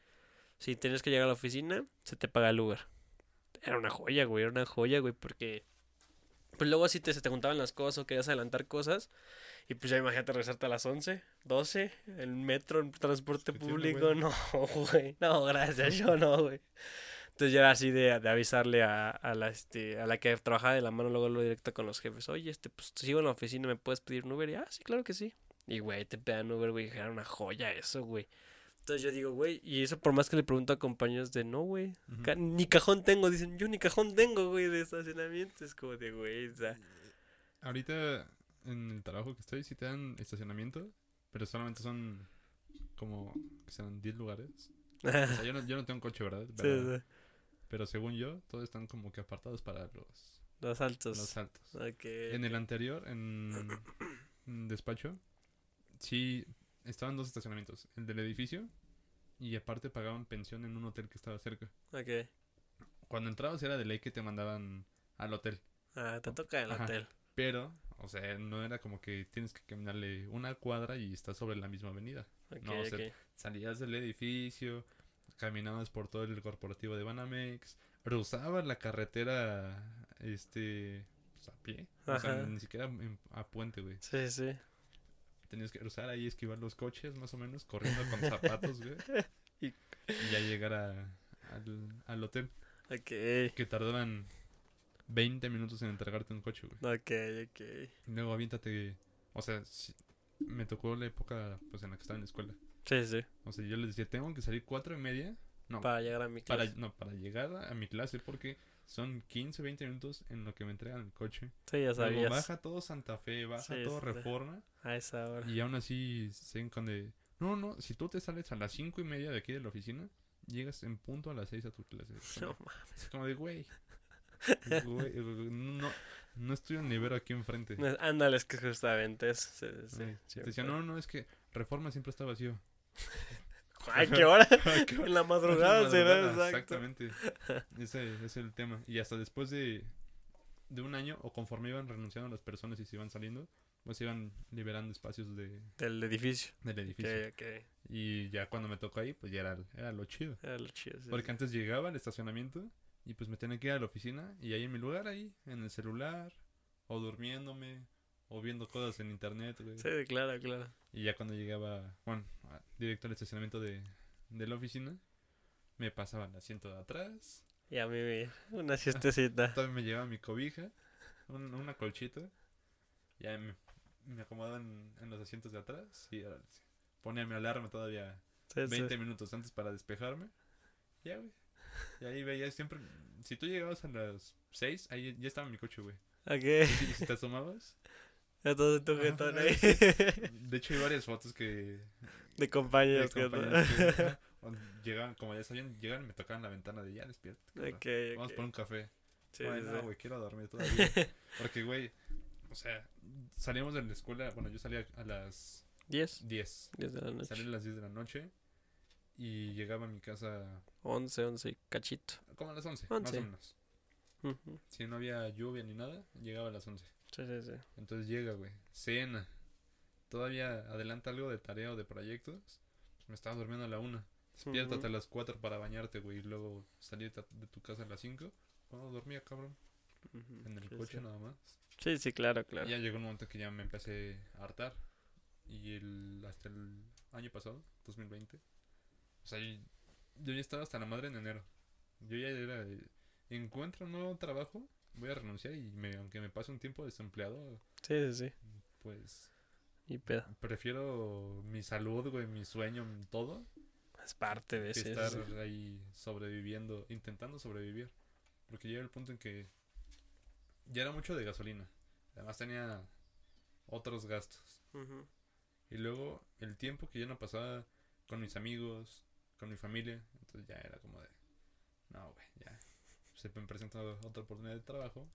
Si tenías que llegar a la oficina, se te paga el Uber. Era una joya, güey, era una joya, güey, porque... Pues luego si te, se te juntaban las cosas o querías adelantar cosas. Y pues ya imagínate regresarte a las 11, 12, el metro, el transporte público. [laughs] No, güey. No, gracias, yo no, güey. Entonces ya era así de, de avisarle a, a la este a la que trabajaba de la mano luego lo directo con los jefes. Oye, este, pues sigo en la oficina, ¿me puedes pedir un Uber? Y ah, sí, claro que sí. Y güey, te pedan Uber, güey, era una joya eso, güey. Entonces yo digo, güey, y eso por más que le pregunto a compañeros de no, güey, ni cajón tengo, dicen, yo ni cajón tengo, güey, de estacionamiento. Es como de, güey, o sea, Ahorita en el trabajo que estoy sí te dan estacionamiento, pero solamente son como que sean 10 lugares. O sea, yo no, yo no tengo coche, ¿verdad? [laughs] sí, sí, pero según yo, todos están como que apartados para los, los altos. los altos. Ok. En el anterior, en, en despacho, sí estaban dos estacionamientos. El del edificio y aparte pagaban pensión en un hotel que estaba cerca. Ok. Cuando entrabas era de ley que te mandaban al hotel. Ah, te toca el Ajá. hotel. Pero, o sea, no era como que tienes que caminarle una cuadra y estás sobre la misma avenida. Ok, No, o sea, ok. Salías del edificio, caminabas por todo el corporativo de Banamex, cruzabas la carretera, este, pues, a pie. O sea, ni siquiera a puente, güey. Sí, sí. Tenías que cruzar ahí, esquivar los coches, más o menos, corriendo con [laughs] zapatos, güey. Y- y... ya llegar a- al, al hotel, Ok. que tardaban 20 minutos en entregarte un coche, güey. Ok, ok. Y Luego aviéntate, o sea, me tocó la época, pues, en la que estaba en la escuela. Sí, sí. O sea, yo les decía, tengo que salir cuatro y media. No, Para llegar a mi para, clase. no, para llegar a mi clase porque son 15, 20 minutos en lo que me entregan el coche. Sí, ya Luego sabías. baja todo Santa Fe, baja Sí, todo. Reforma. A esa hora. Y aún así se con de... No, no, si tú te sales a las cinco y media de aquí de la oficina, llegas en punto a las 6 a tu clase. [laughs] No mames. es como de, güey. [laughs] güey, no, no estoy en nivel aquí enfrente. Ándale, es que justamente es. Sí, sí, te decía, no, no, es que Reforma siempre está vacío. Ay, ¿qué hora? [laughs] ¿Qué en la madrugada será, Madrugada, exacto. Exactamente. Ese, es el tema. Y hasta después de, de un año, o conforme iban renunciando las personas y se iban saliendo, pues iban liberando espacios de, Del edificio. del edificio. Ok, ok. Y ya cuando me tocó ahí, pues ya era, era lo chido. Era lo chido. sí, Porque sí. antes llegaba al estacionamiento y pues me tenía que ir a la oficina y ahí en mi lugar, ahí, en el celular, o durmiéndome, o viendo cosas en internet, güey. Sí, claro, claro. Y ya cuando llegaba, bueno, directo al estacionamiento de, de la oficina, me pasaba el asiento de atrás, Y a mí una siestecita. [laughs] todavía me llevaba mi cobija, un- una colchita, ya me, me acomodaba en, en los asientos de atrás y ahora ponía mi alarma todavía Sí, sí. 20 minutos antes para despejarme. Ya, güey. Y ahí veía siempre, si tú llegabas a las 6, ahí ya estaba mi coche, güey. Ok. Si, si te asomabas, Entonces tu jetón ahí. [laughs] de hecho hay varias fotos que De de compañeros que compañeros [laughs] que, cuando llegaban, como ya sabían, llegaban y me tocaban la ventana de ya despierta. Ok, Vamos por un café. Sí, Ay, sí, no, güey, quiero dormir [laughs] todavía. Porque, güey, o sea, salíamos de la escuela, bueno, yo salía a las 10. 10. 10 de la Salí noche. a las 10 de la noche y llegaba a mi casa 11, 11 y cachito. como a las 11, más 11. o menos. Ujú. Si no había lluvia ni nada, llegaba a las 11. Sí, sí, sí. Entonces llega, güey, cena. Todavía adelanta algo de tarea o de proyectos. Pues me estaba durmiendo a la 1. Despiértate a las 4 para bañarte, güey, y luego salir ta- de tu casa a las 5. Cuando dormía, cabrón, en el Sí, coche sí. nada más. Sí, sí, claro, claro. Y ya llegó un momento que ya me empecé a hartar. Y el, hasta el año pasado, 2020. O sea, y- yo ya estaba hasta la madre en enero. Yo ya era. Encuentro un nuevo trabajo, voy a renunciar y me, aunque me pase un tiempo desempleado, Sí, sí, sí. pues Y pedo. prefiero mi salud, güey, mi sueño, todo, Es parte de estar ahí sobreviviendo, intentando sobrevivir. Porque llega el punto en que ya era mucho de gasolina. Además tenía otros gastos. Y luego el tiempo que yo no pasaba con mis amigos, con mi familia, entonces ya era como de, no, güey, ya. Se me presentó otra oportunidad de trabajo,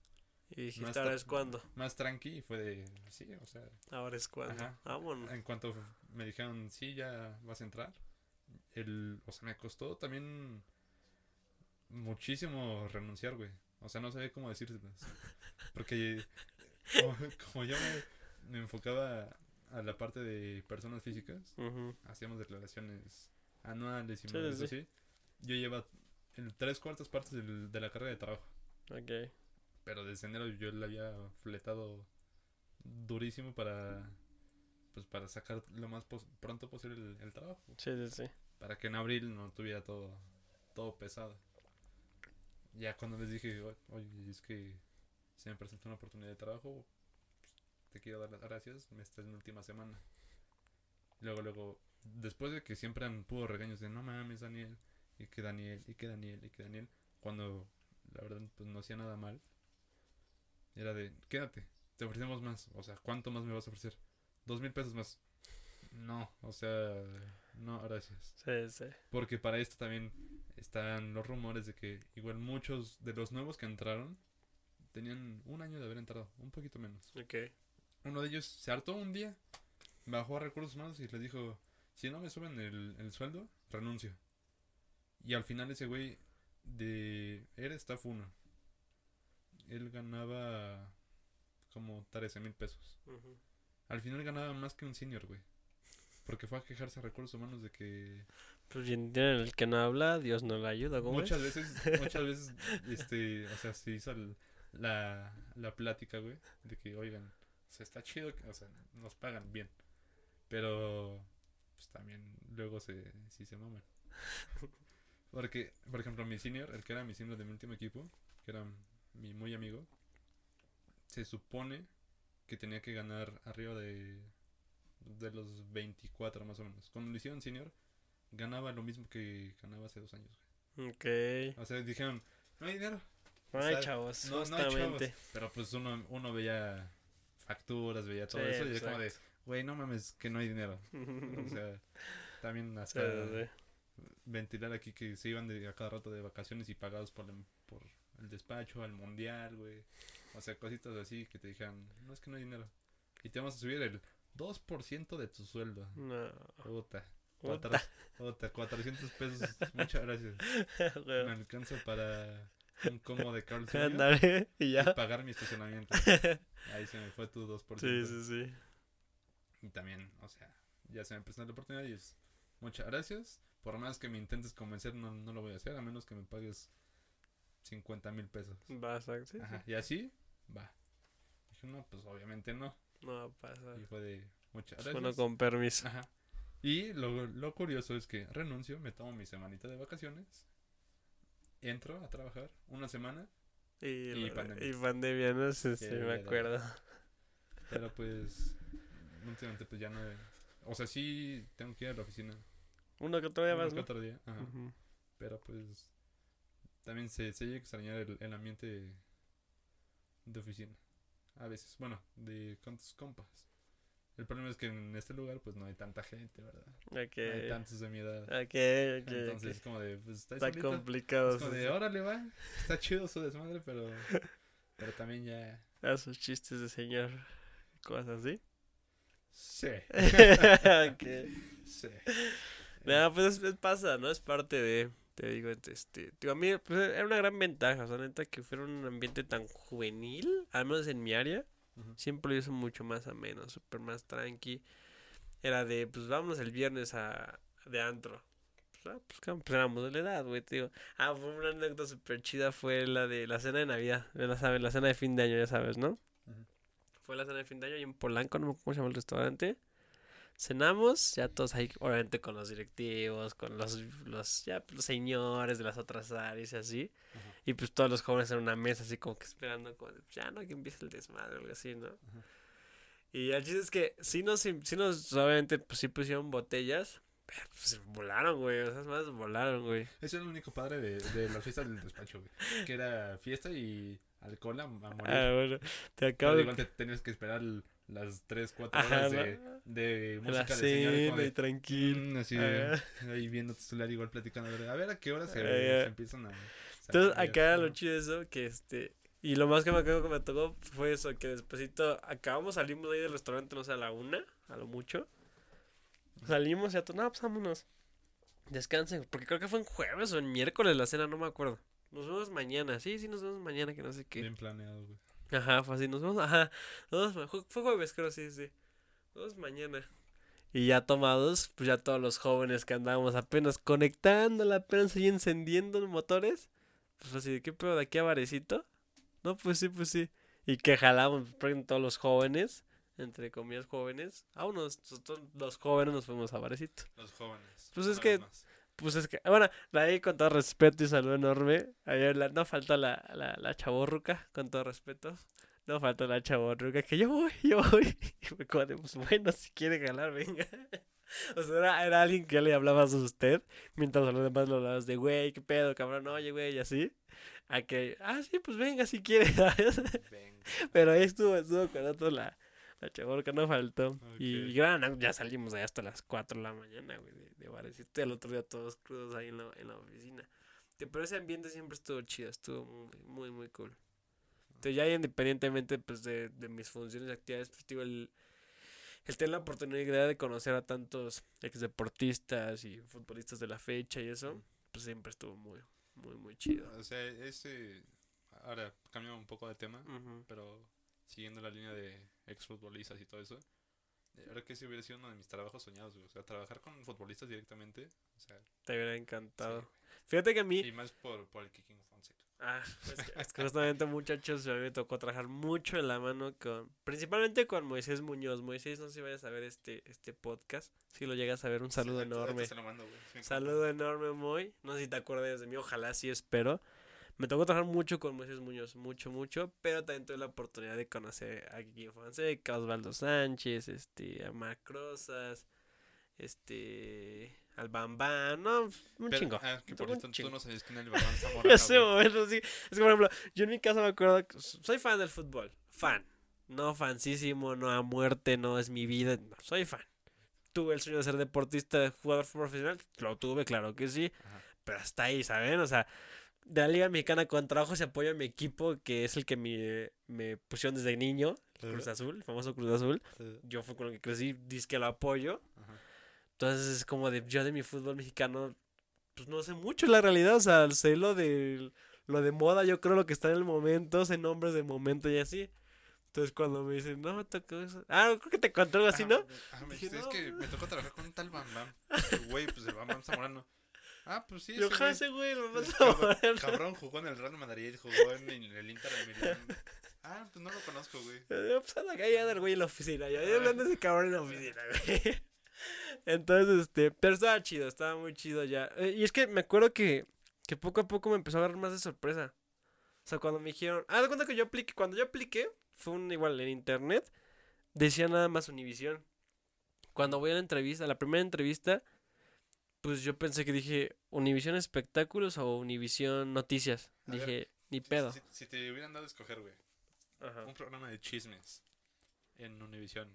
Y dijiste, Más ahora es cuando. más tranqui, y fue de, sí, o sea, Ahora es cuando. Ajá. Vámonos. en cuanto me dijeron, sí, ya vas a entrar, el, o sea, me costó también muchísimo renunciar, güey. O sea, no sabía cómo decírselas. Porque [laughs] como, como yo me, me enfocaba a la parte de personas físicas, hacíamos declaraciones anuales y Sí, madres sí. así. Yo lleva en tres cuartas partes del- de la carga de trabajo. Ok. Pero desde enero yo le había fletado durísimo para pues para sacar lo más pos- pronto posible el, el trabajo. Sí, sí, sí. Para que en abril no tuviera todo, todo pesado. Ya cuando les dije, "O- oye, es que se me presentó una oportunidad de trabajo, pues, te quiero dar las gracias, esta es mi última semana. Luego, luego, después de que siempre han pudo regaños de no mames, Daniel, y que Daniel, y que Daniel, y que Daniel, cuando la verdad pues no hacía nada mal, era de, quédate, te ofrecemos más, o sea, ¿cuánto más me vas a ofrecer? Dos mil pesos más. No, o sea, no, gracias. Sí, sí. Porque para esto también están los rumores de que igual muchos de los nuevos que entraron tenían un año de haber entrado, un poquito menos. Ok. Uno de ellos se hartó un día, bajó a recursos humanos y les dijo, si no me suben el, el sueldo, renuncio. Y al final ese güey de... Era staff 1. Él ganaba como 13 mil pesos. Al final ganaba más que un senior, güey. Porque fue a quejarse a recursos humanos de que Pues bien, el que no habla, Dios no le ayuda. ¿Cómo muchas es? veces, muchas veces, [laughs] este, o sea, se hizo el- la, la plática, güey, de que, oigan, o sea, está chido, que- o sea, nos pagan bien, pero, pues también luego se, sí se maman. [laughs] Porque, por ejemplo, mi senior, el que era mi senior de mi último equipo, que era mi muy amigo, se supone que tenía que ganar arriba de, de los 24 más o menos. Cuando lo hicieron senior, ganaba lo mismo que ganaba hace dos años. güey. Ok. O sea, dijeron, no hay dinero. Ay, sea, chavos, No, no hay justamente. chavos. Pero pues uno, uno veía facturas, veía todo Sí, eso y es como de, güey, no mames, que no hay dinero. O sea, también [laughs] hasta sí, sí. Ventilar aquí que se iban de, a cada rato de vacaciones y pagados por, el- por el despacho, al mundial, güey. O sea, cositas así que te dijeran, no es que no hay dinero. Y te vamos a subir el 2% de tu sueldo. No. Puta. Puta. Cuatro, puta, 400 pesos. Muchas gracias. [laughs] Me alcanza para un combo de Carl Jr. Ándale, y y ya. pagar mi estacionamiento. [laughs] Ahí se me fue tu 2%. Sí, sí, sí. Y también, o sea, ya se me presenta la oportunidad y es muchas gracias. Por más que me intentes convencer, no, no lo voy a hacer, a menos que me pagues 50 mil pesos. Vas a... sí, Ajá, y así, va. Dije, no, pues obviamente no. No pasa. Y fue de muchas gracias. Bueno, con permiso. Ajá. Y lo, lo curioso es que renuncio, me tomo mi semanita de vacaciones, entro a trabajar una semana, Y, Y pandemia. y pandemia, ¿no? Sí, Ya, me acuerdo. pero pues últimamente pues ya no... O sea, sí tengo que ir a la oficina. Uno que otro día uno más, que ¿no? otro día. Ajá. Ujú. Pero pues también se, se llega a extrañar el, el ambiente de oficina. A veces, bueno, de con tus compas. El problema es que en este lugar pues no hay tanta gente, ¿verdad? No hay tantos de mi edad. Ok, ok, Entonces es como de, pues está, solito. complicado. Es como de, órale, va. Está chido su desmadre, pero, [laughs] pero también ya... A sus chistes de señor. Cosas así. Sí, [laughs] sí. No, pues es- es- pasa, ¿no? Es parte de, te digo, este, digo, a mí pues, era una gran ventaja, o sea, neta, que fuera un ambiente tan juvenil, al menos en mi área, siempre lo hizo mucho más ameno, súper más tranqui. Era de, pues vámonos el viernes a, de antro. Pues, ah, pues, pues, éramos de la edad, güey, te digo. Ah, fue una anécdota súper chida, fue la de la cena de Navidad, ya sabes, la cena de fin de año, ya sabes, ¿no? Fue la cena de fin de año ahí en Polanco, no me acuerdo cómo se llama el restaurante. Cenamos, ya todos ahí, obviamente con los directivos, con los, los, ya, los señores de las otras áreas y así. Ajá. Y pues todos los jóvenes en una mesa así como que esperando, como de, ya no, que empiece el desmadre o algo así, ¿no? Y el chiste es que sí nos, sí nos, obviamente, pues sí pusieron botellas, pero pues volaron, güey, esas más volaron, güey. Ese era el único padre de, de las fiestas del despacho, güey. Que era fiesta y alcohol a, morir. Ah, bueno, te acabo Pero de... igual te tenías que esperar l- las 3, 4 Ajá, horas la- de, de la música de y como cena y de, tranquilo. mm, así de, Ajá. [laughs] ahí viendo tu celular igual platicando. de, A ver a qué hora se, Ah, empiezan a... Entonces, sacar acá lo chido de eso, que este... Y lo más que me acuerdo que me tocó fue eso, que despuésito acabamos, salimos ahí del restaurante, no sé, a la una, a lo mucho. Salimos y a to- no, pues vámonos. Descansen, porque creo que fue en jueves o en miércoles la cena, no me acuerdo. Nos vemos mañana, sí, sí, nos vemos mañana, que no sé qué. Bien planeado, güey. Ajá, fue así, nos vemos, ajá. Nos vemos fue jueves, creo, sí, sí. Nos vemos mañana. Y ya tomados, pues ya todos los jóvenes que andábamos apenas conectando, apenas ahí encendiendo los motores. Pues así, ¿de qué pedo de aquí a Varecito? No, pues sí, pues sí. Y que jalamos, pues, todos los jóvenes, entre comillas jóvenes. A unos, nosotros los jóvenes nos fuimos a Varecito. Los jóvenes. Pues es que- más. Pues es que, bueno, ahí con todo respeto y saludo enorme. Ayer la- no falta la, la, la chavorruca, con todo respeto. No falta la chavorruca, que yo voy, yo voy. [laughs] Y como de, pues bueno, si quiere ganar, venga. [laughs] O sea, era, era alguien que le hablabas a usted, mientras a los demás lo hablabas de, güey, qué pedo, cabrón, oye, güey, y así. A que, ah, sí, pues venga, si quiere, [laughs] ¿sabes? Venga. Pero ahí estuvo, estuvo con otro la, la chavorruca, no faltó. Y gran, ya salimos ahí hasta las 4 de la mañana, güey, de, de barecito. Y el otro día todos crudos ahí en la, en la oficina. Pero ese ambiente siempre estuvo chido, estuvo muy, muy, muy cool. Entonces ya independientemente pues de, de mis funciones y actividades, pues digo, el, el tener la oportunidad de conocer a tantos exdeportistas y futbolistas de la fecha y eso, pues siempre estuvo muy, muy, muy chido. O sea, ese... Ahora, cambiamos un poco de tema, pero siguiendo la línea de exfutbolistas y todo eso. eh, Ahora que ese hubiera sido uno de mis trabajos soñados, güey. O sea, trabajar con futbolistas directamente. O sea, Te hubiera sí, encantado. güey. Fíjate que a mí... Y más por, por el Kicking Fonseca. Ah, [laughs] es que, es que justamente muchachos, a mí me tocó trabajar mucho en la mano con, principalmente con Moisés Muñoz. Moisés, no sé si vayas a ver este, este podcast, si lo llegas a ver, un saludo Sí, enorme. mando. Sí, Saludo enorme, Moy. No sé si te acuerdas de mí, ojalá sí espero. Me tocó trabajar mucho con Moisés Muñoz, mucho, mucho, pero también tuve la oportunidad de conocer a Kiki Fonseca, Osvaldo Sánchez, este, a Marc Rosas, este, al Bambán, no, un Pero- chingo. Ah, que por tú no sabías quién era el [laughs] ese momento sí. Es que, por ejemplo, yo en mi casa me acuerdo que soy fan del fútbol. Fan. No fansísimo, no a muerte, no es mi vida. No, soy fan. tuve el sueño de ser deportista, jugador profesional. Lo tuve, claro que sí. Ajá. Pero hasta ahí, ¿saben? O sea, de la Liga Mexicana con trabajo se apoya a mi equipo, que es el que me, me pusieron desde niño, el Cruz Azul, el famoso Cruz Azul. Yo fue con lo que crecí, dice que lo apoyo. Ajá. Entonces es como de yo de mi fútbol mexicano, pues no sé mucho la realidad, o sea, sé lo de lo de moda, yo creo lo que está en el momento, sé nombres de momento y así. Entonces cuando me dicen, no, tocó eso. Ah, creo que te conté algo así, ¿no? Ah, me Dije, dijiste, es no, que güey. me tocó trabajar con un tal Bam Bam. Güey, pues el Bam Bam Zamorano. Ah, pues sí, Yo ese güey. lo más Cabrón, cabrón, jugó en el Real Madrid, jugó en el Inter de Milán. Ah, pues no lo conozco, güey. Pues anda acá ya del güey en la oficina. Yo yo hablando de ese cabrón en la oficina, güey. [laughs] Entonces, este, pero estaba chido, estaba muy chido ya. Eh, Y es que me acuerdo que, que poco a poco me empezó a agarrar más de sorpresa. O sea, cuando me dijeron, ah, de cuenta que yo apliqué, cuando yo apliqué, fue un igual en internet, decía nada más Univisión. Cuando voy a la entrevista, a la primera entrevista, pues yo pensé que dije Univisión Espectáculos o Univisión Noticias. A ver, dije, ni pedo. Si, si te hubieran dado a escoger, güey, Ajá. un programa de chismes en Univision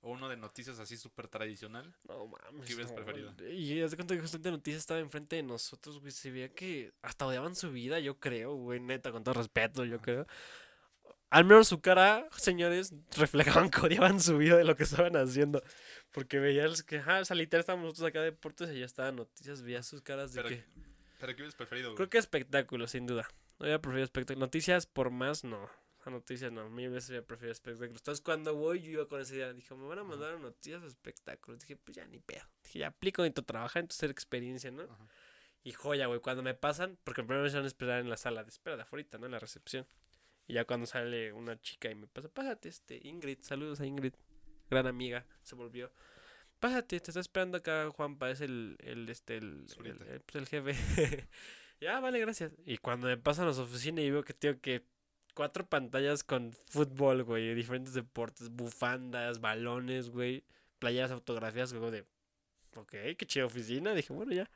o uno de noticias así súper tradicional, No mames. ¿Qué hubieras no, preferido? Y haz de cuenta que justamente Noticias estaba enfrente de nosotros, güey. Se veía que hasta odiaban su vida, yo creo, güey. Neta, con todo respeto, yo creo. Al menos su cara, señores, reflejaban que odiaban su vida de lo que estaban haciendo. Porque veías que, ah, o sea, literal estábamos nosotros acá de deportes y ya estaban noticias, veías sus caras de pero, que. pero ¿qué hubieras preferido, güey? Creo que espectáculo, sin duda. No había preferido espectáculo. Noticias por más, no. Sea, noticias no. Mil veces había preferido espectáculos. Entonces, cuando voy, yo iba con esa idea. Dije, me van a mandar a noticias o espectáculos. Dije, pues ya ni pedo. Dije, ya aplico, necesito trabajar, entonces hacer experiencia, ¿no? Ajá. Y joya, güey, cuando me pasan, porque primero me hicieron esperar en la sala de espera de afuera, ¿no? En la recepción. Y ya cuando sale una chica y me pasa, pásate, este, Ingrid, saludos a Ingrid, gran amiga, se volvió. Pásate, te está esperando acá Juanpa, es el, el, este, el, el, pues, el jefe. [laughs] ya, vale, gracias. Y cuando me pasan a su oficina y veo que tengo que cuatro pantallas con fútbol, güey, diferentes deportes, bufandas, balones, güey, playas, autografías, güey, de, ok, qué chida oficina. Dije, bueno, ya.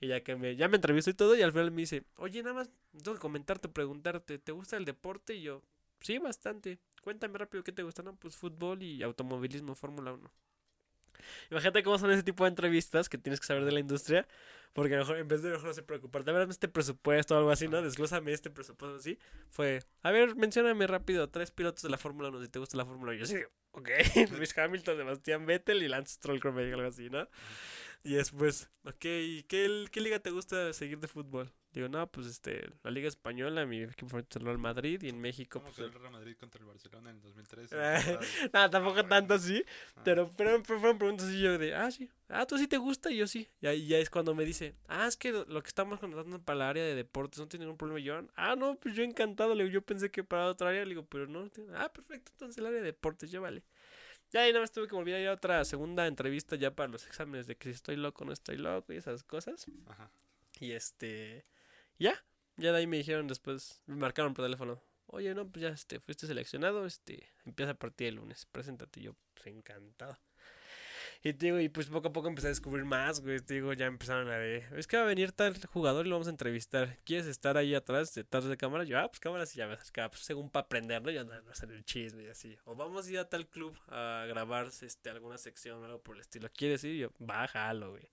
Y ya que me, ya me entrevistó y todo, y al final me dice, oye, nada más tengo que comentarte, preguntarte, ¿te gusta el deporte? Y yo, sí, bastante. Cuéntame rápido qué te gusta, ¿no? Pues fútbol y automovilismo, Fórmula 1. Imagínate cómo son ese tipo de entrevistas que tienes que saber de la industria, porque a lo mejor en vez de mejor no se preocuparte, a ver, este presupuesto o algo así, ¿no? Desglósame este presupuesto así. Fue, a ver, mencióname rápido tres pilotos de la Fórmula 1 si te gusta la Fórmula 1. Y yo sí, ok, [laughs] Luis Hamilton, Sebastián Vettel y Lance Stroll, creo algo así, ¿no? Y después, ok, ¿y qué, qué liga te gusta seguir de fútbol? Digo, no, pues este, la Liga Española, mi equipo favorito el Real Madrid y en México, ¿Cómo pues. el- Real Madrid contra el Barcelona en el 2003? Eh, Nada, tampoco bueno. tanto así. Ah. Pero, pero, pero fueron preguntas así yo de, ah, sí. Ah, tú sí te gusta y yo sí. Y ahí ya es cuando me dice, ah, es que lo, que estamos contratando para el área de deportes no tiene ningún problema. Y yo, ah, no, pues yo encantado. Le digo, yo pensé que para otra área. Le digo, pero no. Ah, perfecto. Entonces el área de deportes, ya vale. Ya ahí nada más tuve que volver a ir a otra segunda entrevista ya para los exámenes de que si estoy loco o no estoy loco y esas cosas. Ajá. Y este, ya, ya de ahí me dijeron después, me marcaron por teléfono. Oye, no, pues ya este, fuiste seleccionado, este, empieza a partir el lunes, preséntate. Yo, pues encantado. Y te digo, y pues poco a poco empecé a descubrir más, güey. Te digo, ya empezaron a ver, es que va a venir tal jugador y lo vamos a entrevistar. ¿Quieres estar ahí atrás, detrás de cámara? Yo, ah, pues cámaras y ya me acercaba, pues según para aprender, ¿no? Y andar a hacer el chisme y así. O vamos a ir a tal club a grabar este, alguna sección o algo por el estilo. ¿Quieres ir? Yo, bájalo, güey.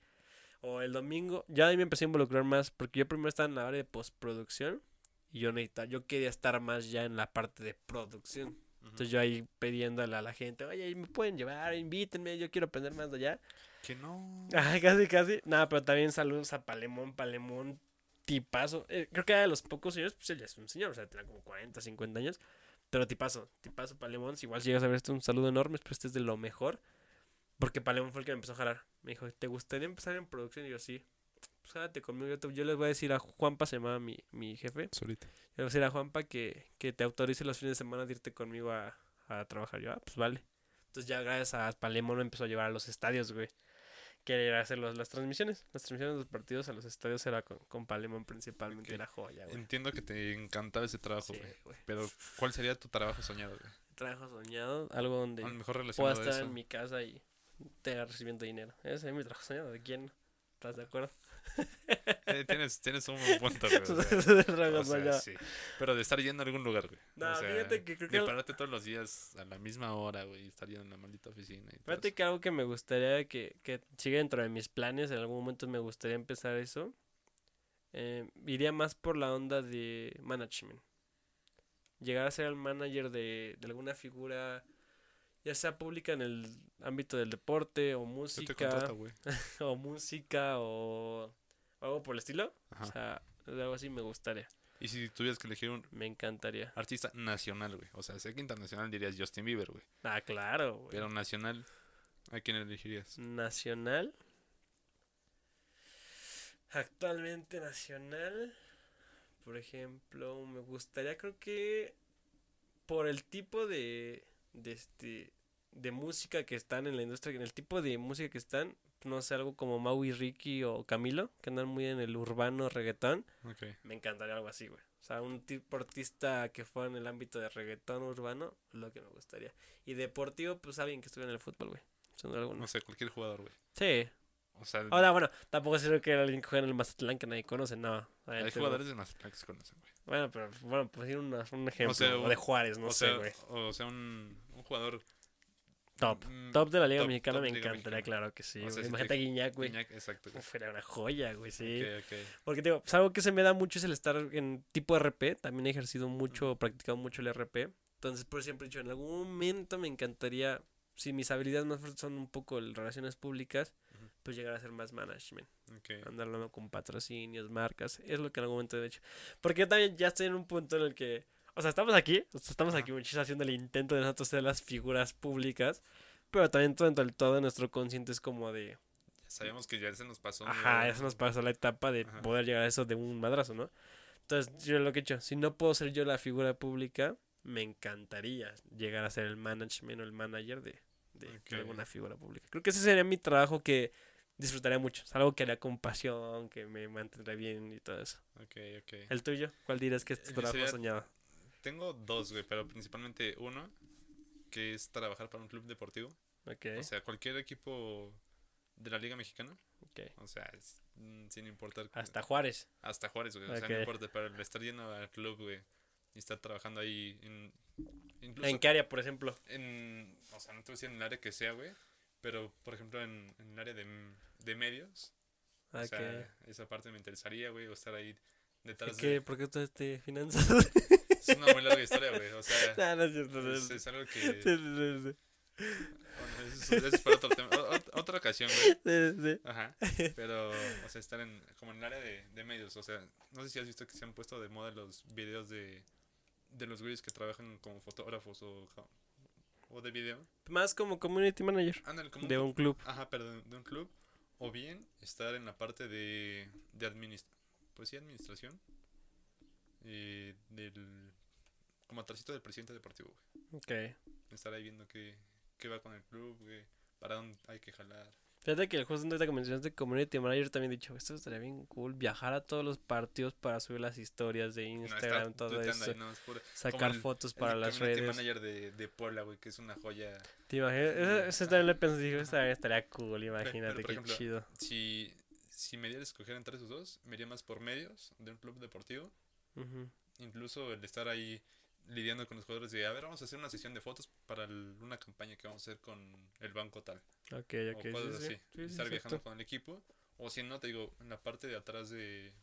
O el domingo, ya ahí me empecé a involucrar más, porque yo primero estaba en la área de postproducción y yo necesitaba, yo quería estar más ya en la parte de producción. Entonces yo ahí pidiéndole a la gente, oye, me pueden llevar, invítenme, yo quiero aprender más de allá. Que no. [laughs] Ajá, casi, casi. Nada, pero también saludos a Palemón, Palemón, tipazo. Eh, creo que era de los pocos señores, pues él ya es un señor, o sea, tenía como 40, 50 años. Pero tipazo, tipazo Palemón. Si igual llegas a ver esto, un saludo enorme, pero este es de lo mejor. Porque Palemón fue el que me empezó a jalar. Me dijo, ¿te gustaría empezar en producción? Y yo, sí. Pues jálate conmigo. Yo, te- yo les voy a decir a Juanpa, se llama mi, mi jefe. Solita. Le voy a decir a Juanpa que, que te autorice los fines de semana de irte conmigo a, a trabajar. Yo, ah, pues vale. Entonces ya gracias a Palemón me empezó a llevar a los estadios, güey. Que era hacer los- las transmisiones. Las transmisiones de los partidos a los estadios era con, con Palemón principalmente. Era joya, güey. Entiendo que te encantaba ese trabajo, Sí, güey. güey. Pero, ¿cuál sería tu trabajo soñado, güey? Trabajo soñado, algo donde A lo mejor pueda estar eso. en mi casa y estar recibiendo dinero. Ese es mi trabajo soñado. ¿De quién? ¿Estás de acuerdo? [laughs] Eh, tienes, tienes un buen punto, güey. O sea, [laughs] De o Dragon sea, Ball, ya. sí. Pero de estar yendo a algún lugar, güey. No, o sea, fíjate que creo De pararte todos los días a la misma hora, güey. Y estar yendo en la maldita oficina. Y Fíjate que algo que me gustaría que, que siga dentro de mis planes, en algún momento me gustaría empezar eso. eh, iría más por la onda de management. Llegar a ser el manager de, de alguna figura, ya sea pública en el ámbito del deporte o música, contrato, güey. [laughs] o música o algo por el estilo. O sea, algo así me gustaría, Y si tuvieras que elegir un me encantaría. artista nacional, güey. O sea, sé que internacional dirías Justin Bieber, güey. Ah, claro, güey. Pero nacional, ¿a quién elegirías? Nacional. Actualmente nacional. Por ejemplo, me gustaría, creo que por el tipo de, de este de música que están en la industria, en el tipo de música que están, no sé, algo como Maui Ricky o Camilo, que andan muy en el urbano reggaetón, me encantaría algo así, güey. O sea, un tipo artista que fuera en el ámbito de reggaetón urbano, lo que me gustaría. Y deportivo, pues alguien que estuviera en el fútbol, güey. No sé, cualquier jugador, güey. Sí, O sea, Ahora, bueno, tampoco sirve que alguien que juega en el Mazatlán que nadie conoce, no. hay jugadores de Mazatlán que se conocen, güey. no. Bueno, pero bueno, pues ir un ejemplo. sea, o de Juárez, no o, sé, sea, güey. o sea, un, un jugador. Top. mm, Top de la Liga top- Mexicana top me Liga encantaría, Mexicana. claro que sí. O sea, si Imagínate a Guiñac, güey. Guiñac, exacto, güey. Uf, era una joya, güey, sí. Porque digo, pues, algo que se me da mucho es el estar en tipo RP. También he ejercido mucho, practicado mucho el RP. Entonces, por siempre he dicho, en algún momento me encantaría, si mis habilidades más fuertes son un poco el relaciones públicas. Pues llegar a hacer más management. ok. andar hablando con patrocinios, marcas, es lo que en algún momento he hecho. Porque yo también ya estoy en un punto en el que, o sea, estamos aquí, o sea, estamos aquí muchísimo haciendo el intento de nosotros ser las figuras públicas, pero también todo dentro del todo nuestro consciente es como de, Sabemos que ya se nos pasó. ajá, ¿no? eso nos pasó la etapa de Ajá. poder llegar a eso de un madrazo, ¿no? Entonces, yo lo que he hecho, si no puedo ser yo la figura pública, me encantaría llegar a ser el management o el manager de, de, de alguna figura pública. Creo que ese sería mi trabajo que disfrutaría mucho. Es algo que haría con pasión, que me mantendría bien y todo eso. Ok, ok. ¿El tuyo? ¿Cuál dirías que es tu Eh, trabajo sería- soñado? Tengo dos, güey, pero principalmente uno, que es trabajar para un club deportivo. Ok, O sea, cualquier equipo de la Liga Mexicana. ok. O sea, es, mm, sin importar. Hasta Juárez. Hasta Juárez, güey. O sea, no importa, pero el estar yendo al club, güey. Y estar trabajando ahí en. Incluso ¿En qué área, por ejemplo? en. O sea, no te voy a decir en el área que sea, güey. Pero, por ejemplo, en, en el área de, de medios. O Ok. sea, esa parte me interesaría, güey. O estar ahí detrás ¿Qué? de. ¿Por qué tú te finanzas? Es una muy larga historia, güey. O sea, [laughs] no, no es cierto. no es, es- es algo que. Sí, sí, sí. Bueno, eso, es- eso es para otro tema. o- otra ocasión, güey. Sí, sí. Ajá. Pero, o sea, estar en, como en el área de, de medios. O sea, no sé si has visto que se han puesto de moda los videos de, de los güeyes que trabajan como fotógrafos o, o de video. Más como community manager Ándale, como de un- club. Ajá, pero de, de un club. O bien estar en la parte de, de administración. Pues sí, administración. eh, del. Como atrásito del presidente deportivo, güey. Ok. Estar ahí viendo qué, qué va con el club, güey. Para dónde hay que jalar. Fíjate que justo ahorita que mencionaste community manager también he dicho, esto estaría bien cool, viajar a todos los partidos para subir las historias de Instagram, todo tuiteando ahí, eso, ¿no? Es sacar el- fotos el para las community redes. manager de, de Puebla, güey, que es una joya. ¿Te imaginas? Eso, eso también lo pensé, dije, estaría, estaría cool, imagínate, qué ejemplo, chido. Si, si me diera a escoger entre esos dos, me iría más por medios de un club deportivo. Incluso el estar ahí lidiando con los jugadores de, a ver, vamos a hacer una sesión de fotos para el- una campaña que vamos a hacer con el banco tal. Ok, o ok, cosas sí, sí. así. Sí, sí, estar viajando con el equipo. O si no, te digo, en la parte de atrás de,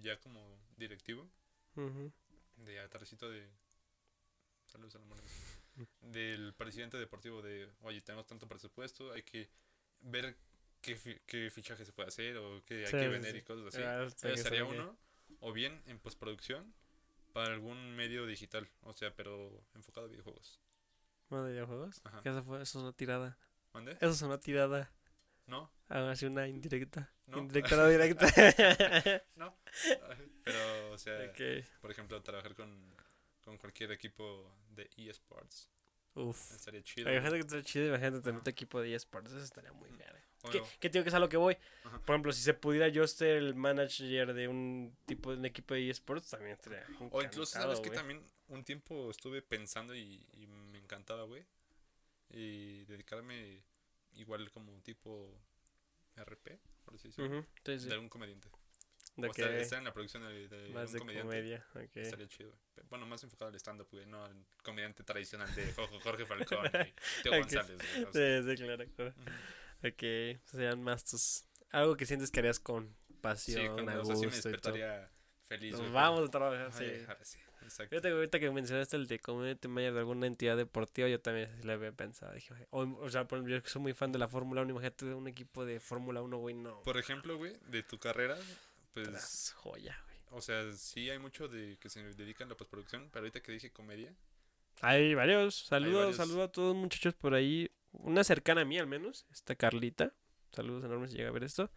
ya como directivo, Ujú. de atrásito de... Saludos a la mano. Del presidente deportivo de, oye, tenemos tanto presupuesto, hay que ver qué, qué fichaje se puede hacer o qué hay que vender y cosas así. Ah, sé sería uno. O bien en postproducción para algún medio digital, o sea, pero enfocado a videojuegos. ¿Bueno, de videojuegos? Ajá. ¿Qué eso fue? Eso es una tirada. ¿Mande? Eso es una tirada. No, Hagan así una indirecta. No. Indirecta [laughs] no directa. [laughs] no. Pero, o sea, por ejemplo, trabajar con, con cualquier equipo de eSports Uf. estaría chido. Imagínate que estaría chido, imagínate tener tu equipo de eSports, eso estaría muy bien. O ¿Qué, no, qué te digo que es a lo que voy? Ajá. Por ejemplo, si se pudiera yo ser el manager de un tipo de un equipo de eSports, también estaría O incluso, ¿sabes que güey. también un tiempo estuve pensando y, y me encantaba, güey? Y dedicarme igual como tipo RP, por así decirlo, sí, sí. de algún comediante. De O que estar en la producción de, de más un de comediante. comedia. Estaría chido. Pe- Bueno, más enfocado al stand-up, güey, no al comediante tradicional de Jo- Jorge Falcón y [laughs] Teo. González, güey. o sea, Sí, sí, claro, claro. Ok, serían más tus... Algo que sientes que harías con Sí, pasión, con, a o sea, sí me gusto despertaría feliz, Nos vamos a trabajar, sí. Ahora sí, exacto. Fíjate que ahorita que mencionaste el de community manager de alguna entidad deportiva, yo también lo había pensado. Dije, o, o sea, por yo que soy muy fan de la Fórmula 1, imagínate de un equipo de Fórmula 1, güey, no. Por ejemplo, güey, de tu carrera, pues, tras joya, güey. o sea, sí hay mucho de que se dedican a la postproducción, pero ahorita que dije comedia, Hay varios. Saludos, saludos a todos muchachos por ahí. Una cercana a mí al menos, esta Carlita. Saludos enormes si llega a ver esto.